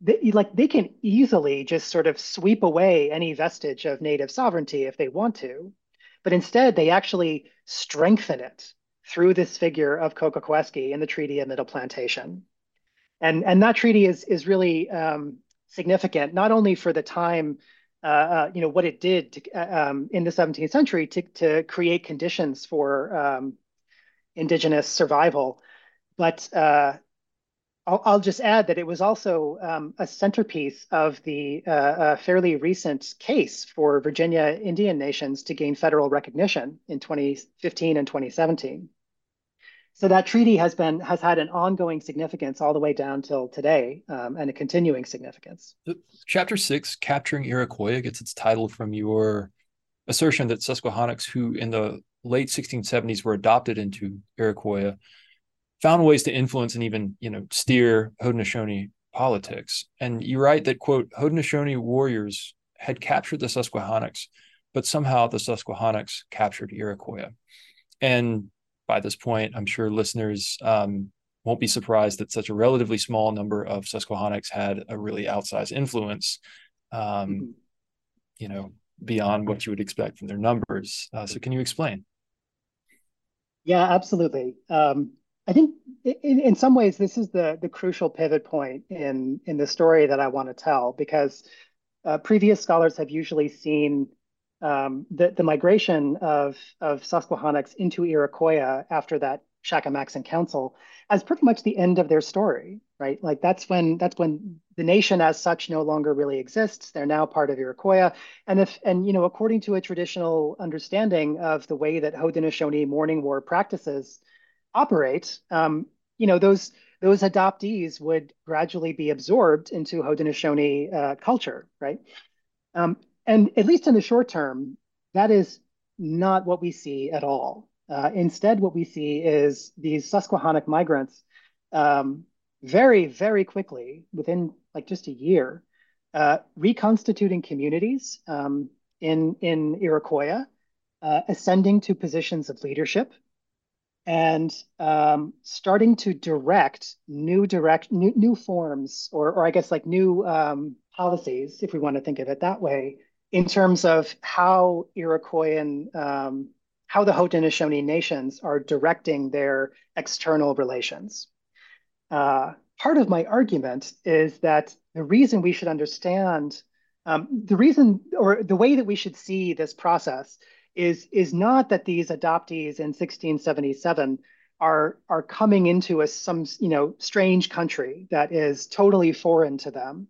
they, like they can easily just sort of sweep away any vestige of native sovereignty if they want to, but instead they actually strengthen it through this figure of Cockacoeske in the Treaty of Middle Plantation, and and that treaty is is really um, significant not only for the time. Uh, uh, you know what it did to, uh, um, in the 17th century to, to create conditions for um, indigenous survival, but uh, I'll, I'll, just add that it was also um, a centerpiece of the uh, uh, fairly recent case for Virginia Indian nations to gain federal recognition in 2015 and 2017. So that treaty has been has had an ongoing significance all the way down till today, um, and a continuing significance. Chapter six, capturing Iroquoia, gets its title from your assertion that Susquehannocks, who in the late 1670s were adopted into Iroquoia, found ways to influence and even you know steer Haudenosaunee politics. And you write that quote Haudenosaunee warriors had captured the Susquehannocks, but somehow the Susquehannocks captured Iroquoia. And by this point, I'm sure listeners um, won't be surprised that such a relatively small number of Susquehannocks had a really outsized influence. Um, mm-hmm. You know, beyond what you would expect from their numbers. Uh, so, can you explain? Yeah, absolutely. Um, I think in, in some ways this is the the crucial pivot point in in the story that I want to tell because uh, previous scholars have usually seen um, the the migration of of Susquehannocks into Iroquoia after that Shakamaxon Council as pretty much the end of their story, right? Like that's when that's when the nation as such no longer really exists. They're now part of Iroquoia, and if and you know according to a traditional understanding of the way that Haudenosaunee mourning war practices operate, um, you know those those adoptees would gradually be absorbed into Haudenosaunee uh, culture, right? Um, and at least in the short term, that is not what we see at all. Uh, instead, what we see is these Susquehannock migrants um, very, very quickly, within like just a year, uh, reconstituting communities um, in, in Iroquoia, uh, ascending to positions of leadership, and um, starting to direct new direct new, new forms, or, or I guess like new um, policies, if we want to think of it that way, in terms of how Iroquoian um, how the Haudenosaunee nations are directing their external relations. Uh, part of my argument is that the reason we should understand, um, the reason or the way that we should see this process is, is not that these adoptees in 1677 are, are coming into a, some you know, strange country that is totally foreign to them.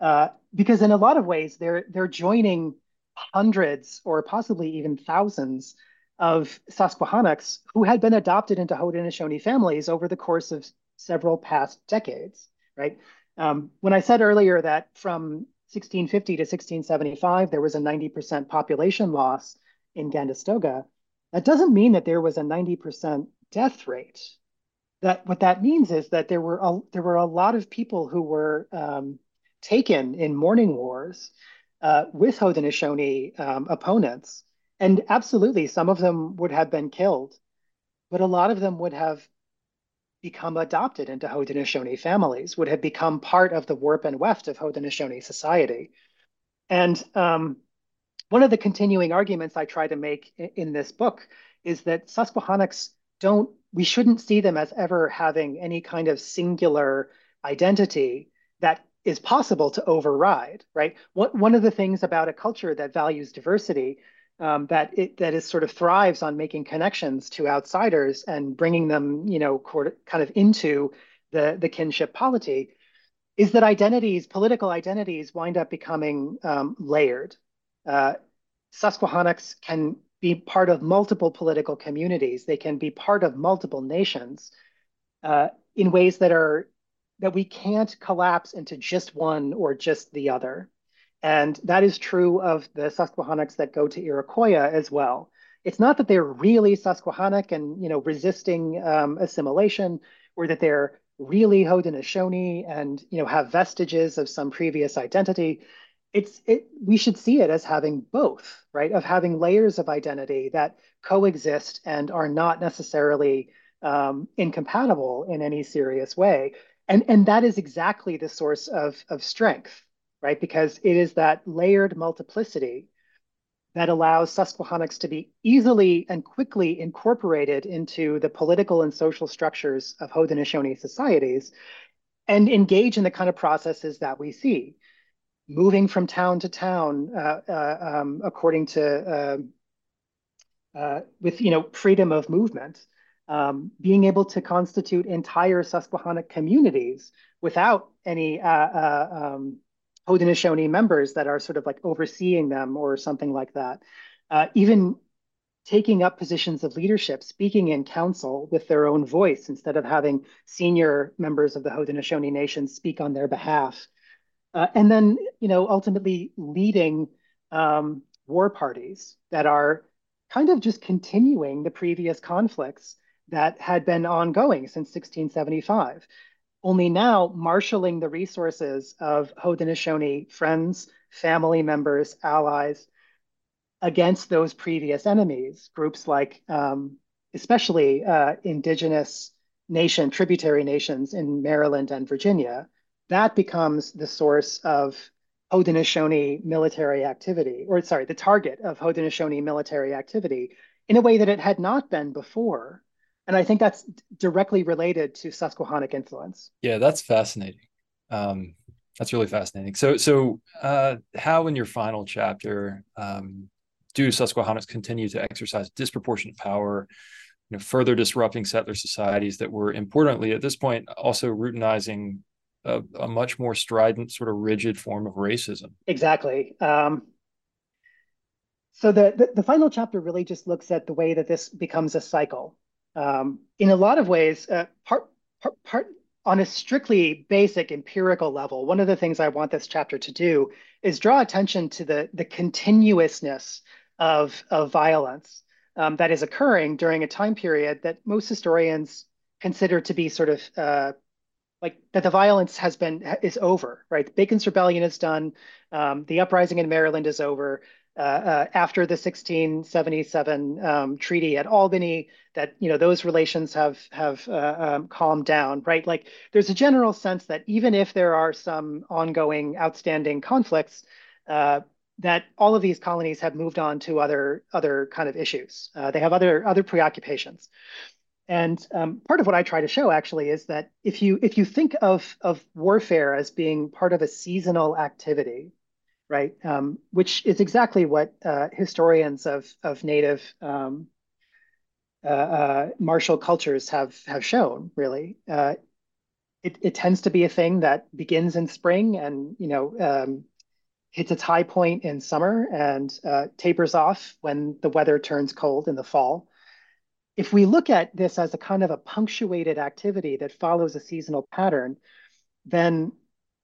Uh, because in a lot of ways, they're, they're joining hundreds or possibly even thousands of Susquehannocks who had been adopted into Haudenosaunee families over the course of several past decades, right? Um, when I said earlier that from 1650 to 1675, there was a 90% population loss in Gandastoga, that doesn't mean that there was a 90% death rate. That what that means is that there were a, there were a lot of people who were um, taken in mourning wars uh, with Haudenosaunee um, opponents and absolutely, some of them would have been killed, but a lot of them would have become adopted into Haudenosaunee families, would have become part of the warp and weft of Haudenosaunee society. And um, one of the continuing arguments I try to make in this book is that Susquehannocks don't, we shouldn't see them as ever having any kind of singular identity that is possible to override, right? One of the things about a culture that values diversity um, that it that is sort of thrives on making connections to outsiders and bringing them, you know, kind of into the the kinship polity, is that identities, political identities, wind up becoming um, layered. Uh, Susquehannocks can be part of multiple political communities. They can be part of multiple nations uh, in ways that are that we can't collapse into just one or just the other. And that is true of the Susquehannocks that go to Iroquoia as well. It's not that they're really Susquehannock and you know resisting um, assimilation, or that they're really Haudenosaunee and you know have vestiges of some previous identity. It's it, we should see it as having both, right? Of having layers of identity that coexist and are not necessarily um, incompatible in any serious way. And, and that is exactly the source of, of strength right? Because it is that layered multiplicity that allows Susquehannocks to be easily and quickly incorporated into the political and social structures of Haudenosaunee societies and engage in the kind of processes that we see, moving from town to town uh, uh, um, according to, uh, uh with, you know, freedom of movement, um, being able to constitute entire Susquehannock communities without any uh, uh, um, Haudenosaunee members that are sort of like overseeing them or something like that. Uh, even taking up positions of leadership, speaking in council with their own voice instead of having senior members of the Haudenosaunee Nation speak on their behalf. Uh, and then, you know, ultimately leading um, war parties that are kind of just continuing the previous conflicts that had been ongoing since 1675 only now marshaling the resources of Haudenosaunee friends, family members, allies against those previous enemies, groups like um, especially uh, indigenous nation, tributary nations in Maryland and Virginia, that becomes the source of Haudenosaunee military activity, or sorry, the target of Haudenosaunee military activity in a way that it had not been before and I think that's directly related to Susquehannock influence. Yeah, that's fascinating. Um, that's really fascinating. So, so uh, how in your final chapter um, do Susquehannocks continue to exercise disproportionate power, you know, further disrupting settler societies that were importantly at this point also routinizing a, a much more strident, sort of rigid form of racism. Exactly. Um, so the, the, the final chapter really just looks at the way that this becomes a cycle. Um, in a lot of ways, uh, part, part part on a strictly basic empirical level, one of the things I want this chapter to do is draw attention to the the continuousness of of violence um, that is occurring during a time period that most historians consider to be sort of uh, like that the violence has been is over, right? Bacon's Rebellion is done. Um, the uprising in Maryland is over. Uh, uh, after the 1677 um, treaty at Albany, that you know those relations have have uh, um, calmed down, right? Like there's a general sense that even if there are some ongoing, outstanding conflicts, uh, that all of these colonies have moved on to other other kind of issues. Uh, they have other other preoccupations. And um, part of what I try to show actually is that if you if you think of of warfare as being part of a seasonal activity, right, um, which is exactly what uh, historians of of native um, uh, uh, martial cultures have have shown. Really, uh, it it tends to be a thing that begins in spring and you know um, hits its high point in summer and uh, tapers off when the weather turns cold in the fall if we look at this as a kind of a punctuated activity that follows a seasonal pattern, then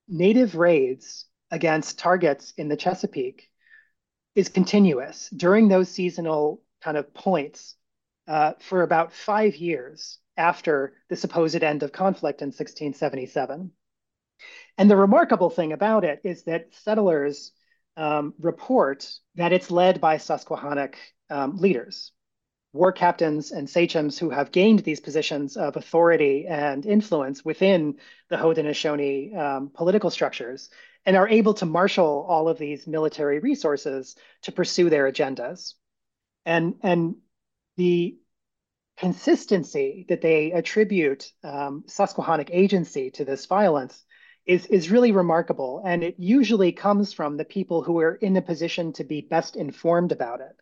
native raids against targets in the Chesapeake is continuous during those seasonal kind of points uh, for about five years after the supposed end of conflict in 1677. And the remarkable thing about it is that settlers um, report that it's led by Susquehannock um, leaders war captains and sachems who have gained these positions of authority and influence within the Haudenosaunee um, political structures and are able to marshal all of these military resources to pursue their agendas. And, and the consistency that they attribute um, Susquehannock agency to this violence is, is really remarkable. And it usually comes from the people who are in a position to be best informed about it.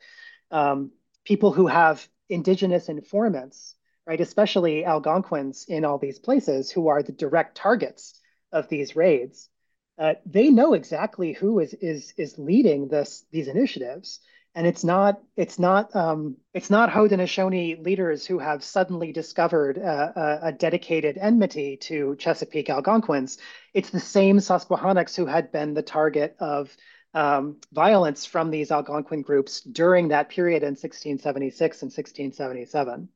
Um, people who have indigenous informants, right, especially Algonquins in all these places who are the direct targets of these raids, uh, they know exactly who is is is leading this these initiatives. And it's not it's not um, it's not Haudenosaunee leaders who have suddenly discovered a, a, dedicated enmity to Chesapeake Algonquins. It's the same Susquehannocks who had been the target of um, violence from these Algonquin groups during that period in 1676 and 1677.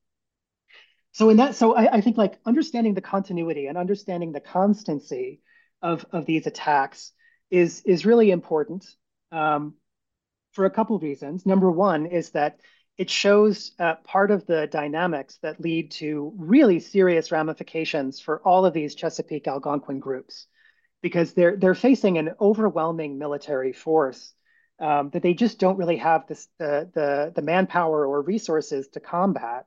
So in that, so I, I, think like understanding the continuity and understanding the constancy of, of these attacks is, is really important um, for a couple of reasons. Number one is that it shows uh, part of the dynamics that lead to really serious ramifications for all of these Chesapeake Algonquin groups because they're they're facing an overwhelming military force um, that they just don't really have this, the, the, the manpower or resources to combat,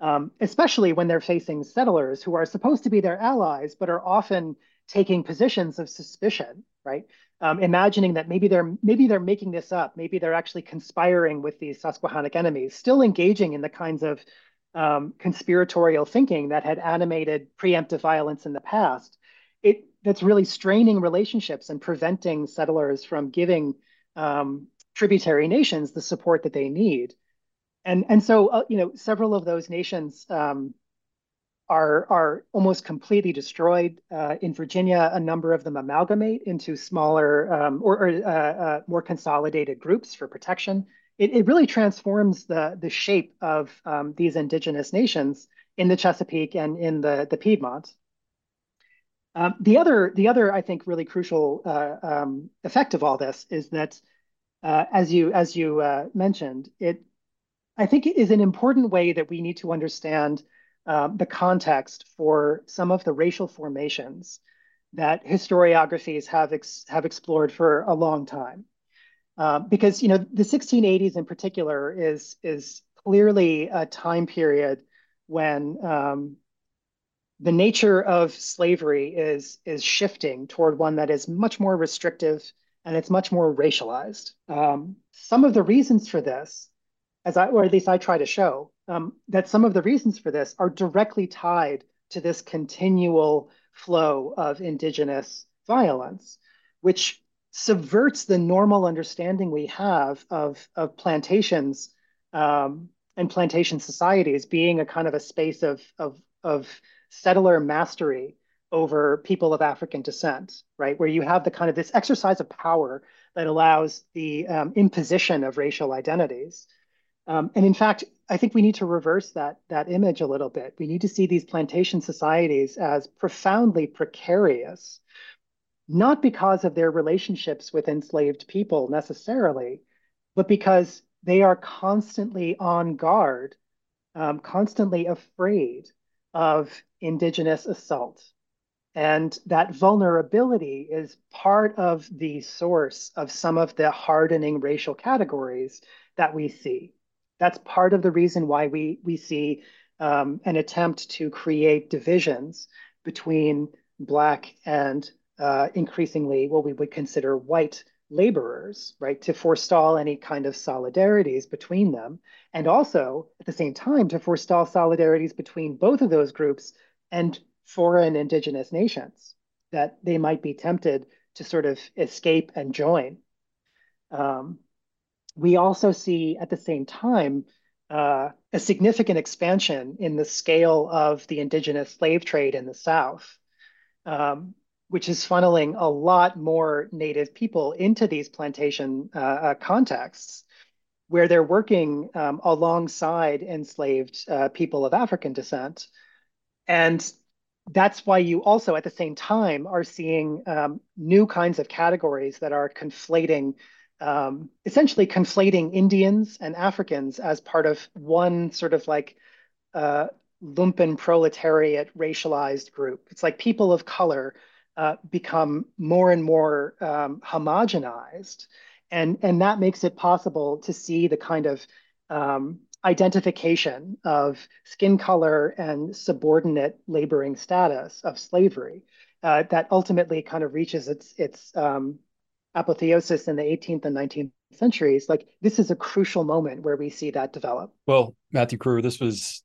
um, especially when they're facing settlers who are supposed to be their allies, but are often taking positions of suspicion, right? Um, imagining that maybe they're maybe they're making this up, maybe they're actually conspiring with these Susquehannock enemies, still engaging in the kinds of um, conspiratorial thinking that had animated preemptive violence in the past. It that's really straining relationships and preventing settlers from giving um, tributary nations the support that they need. And, and so, uh, you know, several of those nations um, are, are almost completely destroyed. Uh, in Virginia, a number of them amalgamate into smaller um, or, or uh, uh more consolidated groups for protection. It, it, really transforms the, the shape of um, these indigenous nations in the Chesapeake and in the, the Piedmont. Um, the other, the other, I think, really crucial uh, um, effect of all this is that, uh, as you as you uh, mentioned, it, I think, it is an important way that we need to understand um, the context for some of the racial formations that historiographies have ex have explored for a long time, uh, because you know the 1680s in particular is is clearly a time period when um, the nature of slavery is is shifting toward one that is much more restrictive and it's much more racialized. Um, some of the reasons for this, as I or at least I try to show, um, that some of the reasons for this are directly tied to this continual flow of indigenous violence, which subverts the normal understanding we have of, of plantations um, and plantation societies being a kind of a space of, of, of settler mastery over people of African descent, right? Where you have the kind of this exercise of power that allows the um, imposition of racial identities. Um, and in fact, I think we need to reverse that, that image a little bit. We need to see these plantation societies as profoundly precarious, not because of their relationships with enslaved people necessarily, but because they are constantly on guard, um, constantly afraid of indigenous assault. And that vulnerability is part of the source of some of the hardening racial categories that we see. That's part of the reason why we, we see um, an attempt to create divisions between Black and uh, increasingly what we would consider white laborers, right, to forestall any kind of solidarities between them. And also, at the same time, to forestall solidarities between both of those groups and foreign indigenous nations that they might be tempted to sort of escape and join. Um, we also see at the same time uh, a significant expansion in the scale of the indigenous slave trade in the South, um, which is funneling a lot more Native people into these plantation uh, uh, contexts where they're working um, alongside enslaved uh, people of African descent. And that's why you also at the same time are seeing um, new kinds of categories that are conflating um, essentially conflating Indians and Africans as part of one sort of like uh, lumpen proletariat racialized group. It's like people of color uh, become more and more um, homogenized, and and that makes it possible to see the kind of um, identification of skin color and subordinate laboring status of slavery uh, that ultimately kind of reaches its its um, apotheosis in the 18th and 19th centuries. Like this is a crucial moment where we see that develop. Well, Matthew Kruer, this was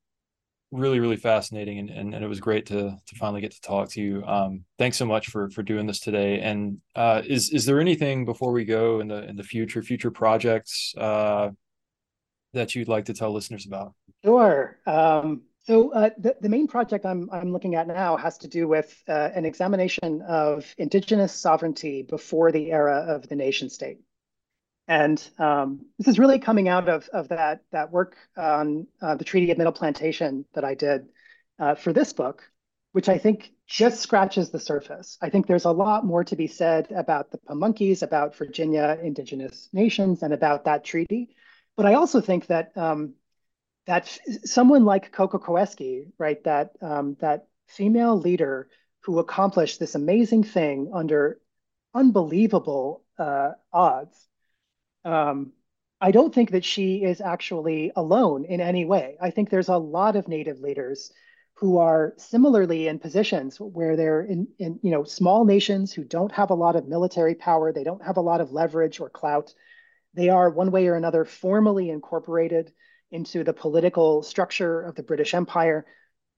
really really fascinating and, and, and it was great to to finally get to talk to you um thanks so much for for doing this today and uh is is there anything before we go in the in the future future projects uh that you'd like to tell listeners about? Sure. Um, so uh, the, the main project I'm, I'm looking at now has to do with uh, an examination of indigenous sovereignty before the era of the nation state. And um, this is really coming out of, of that, that work on uh, the Treaty of Middle Plantation that I did uh, for this book, which I think just scratches the surface. I think there's a lot more to be said about the Pamunkeys, about Virginia indigenous nations, and about that treaty. But I also think that um, that someone like Cockacoeske, right, that um, that female leader who accomplished this amazing thing under unbelievable uh, odds. Um, I don't think that she is actually alone in any way. I think there's a lot of Native leaders who are similarly in positions where they're in, in you know small nations who don't have a lot of military power, they don't have a lot of leverage or clout, they are one way or another formally incorporated into the political structure of the British Empire,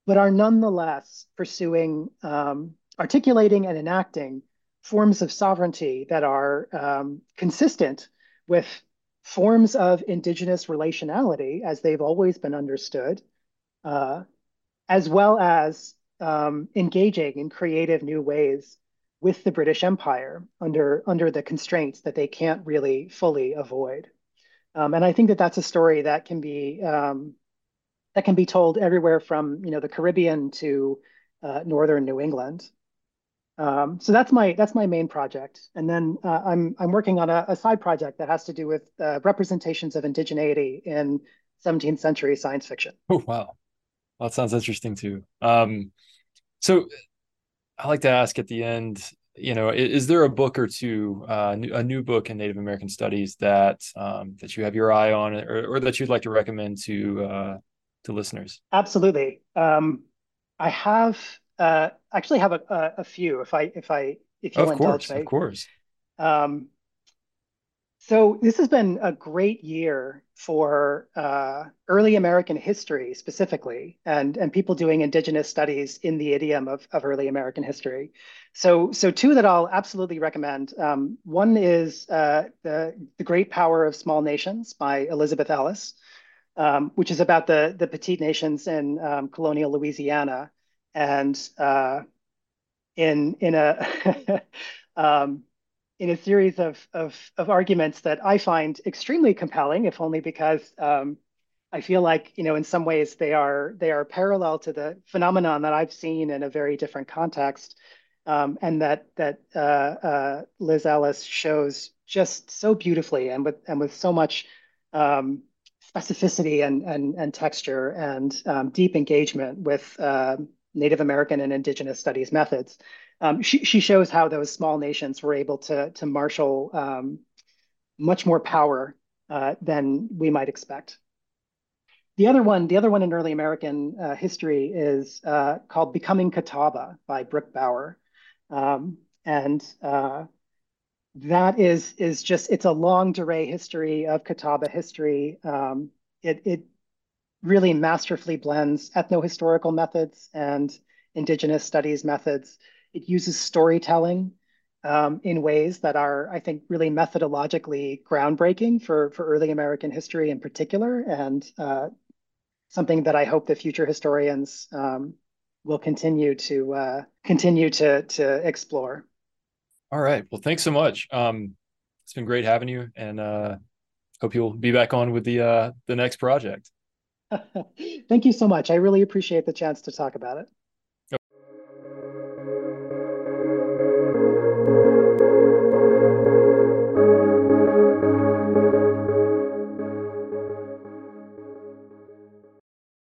but are nonetheless pursuing, um, articulating and enacting forms of sovereignty that are um, consistent with forms of indigenous relationality as they've always been understood, uh, as well as um, engaging in creative new ways with the British Empire under under the constraints that they can't really fully avoid. Um, and I think that that's a story that can be um, that can be told everywhere from you know the Caribbean to uh, northern New England. Um, so that's my that's my main project, and then uh, I'm I'm working on a, a, side project that has to do with uh, representations of indigeneity in 17th century science fiction. <laughs> Oh wow, well, that sounds interesting too. Um, so I like to ask at the end, you know, is, is there a book or two, uh, a new book in Native American studies that um, that you have your eye on, or, or that you'd like to recommend to uh, to listeners? Absolutely. Um, I have uh, actually have a, a, a, few. If I if I if you of course, me. of course. Um, So this has been a great year for uh, early American history specifically, and, and people doing indigenous studies in the idiom of, of early American history. So, so two that I'll absolutely recommend. Um, one is uh, the, the Great Power of Small Nations by Elizabeth Ellis, um, which is about the, the petite nations in um, colonial Louisiana. And uh, in, in a <laughs> um, in a series of, of, of, arguments that I find extremely compelling, if only because um, I feel like, you know, in some ways they are they are parallel to the phenomenon that I've seen in a very different context, um, and that that uh, uh, Liz Ellis shows just so beautifully and with and with so much um, specificity and and and texture and um, deep engagement with uh, Native American and Indigenous studies methods um, she, she shows how those small nations were able to, to marshal um, much more power uh, than we might expect. The other one, the other one in early American uh, history is uh, called Becoming Catawba by Brooke Bauer. Um, and uh, that is, is just, it's a longue durée history of Catawba history. Um, it, it really masterfully blends ethno-historical methods and indigenous studies methods it uses storytelling um, in ways that are, I think, really methodologically groundbreaking for, for early American history in particular, and uh, something that I hope the future historians um, will continue to uh, continue to to explore. All right. Well, thanks so much. Um, it's been great having you, and uh, hope you'll be back on with the uh, the next project. <laughs> Thank you so much. I really appreciate the chance to talk about it.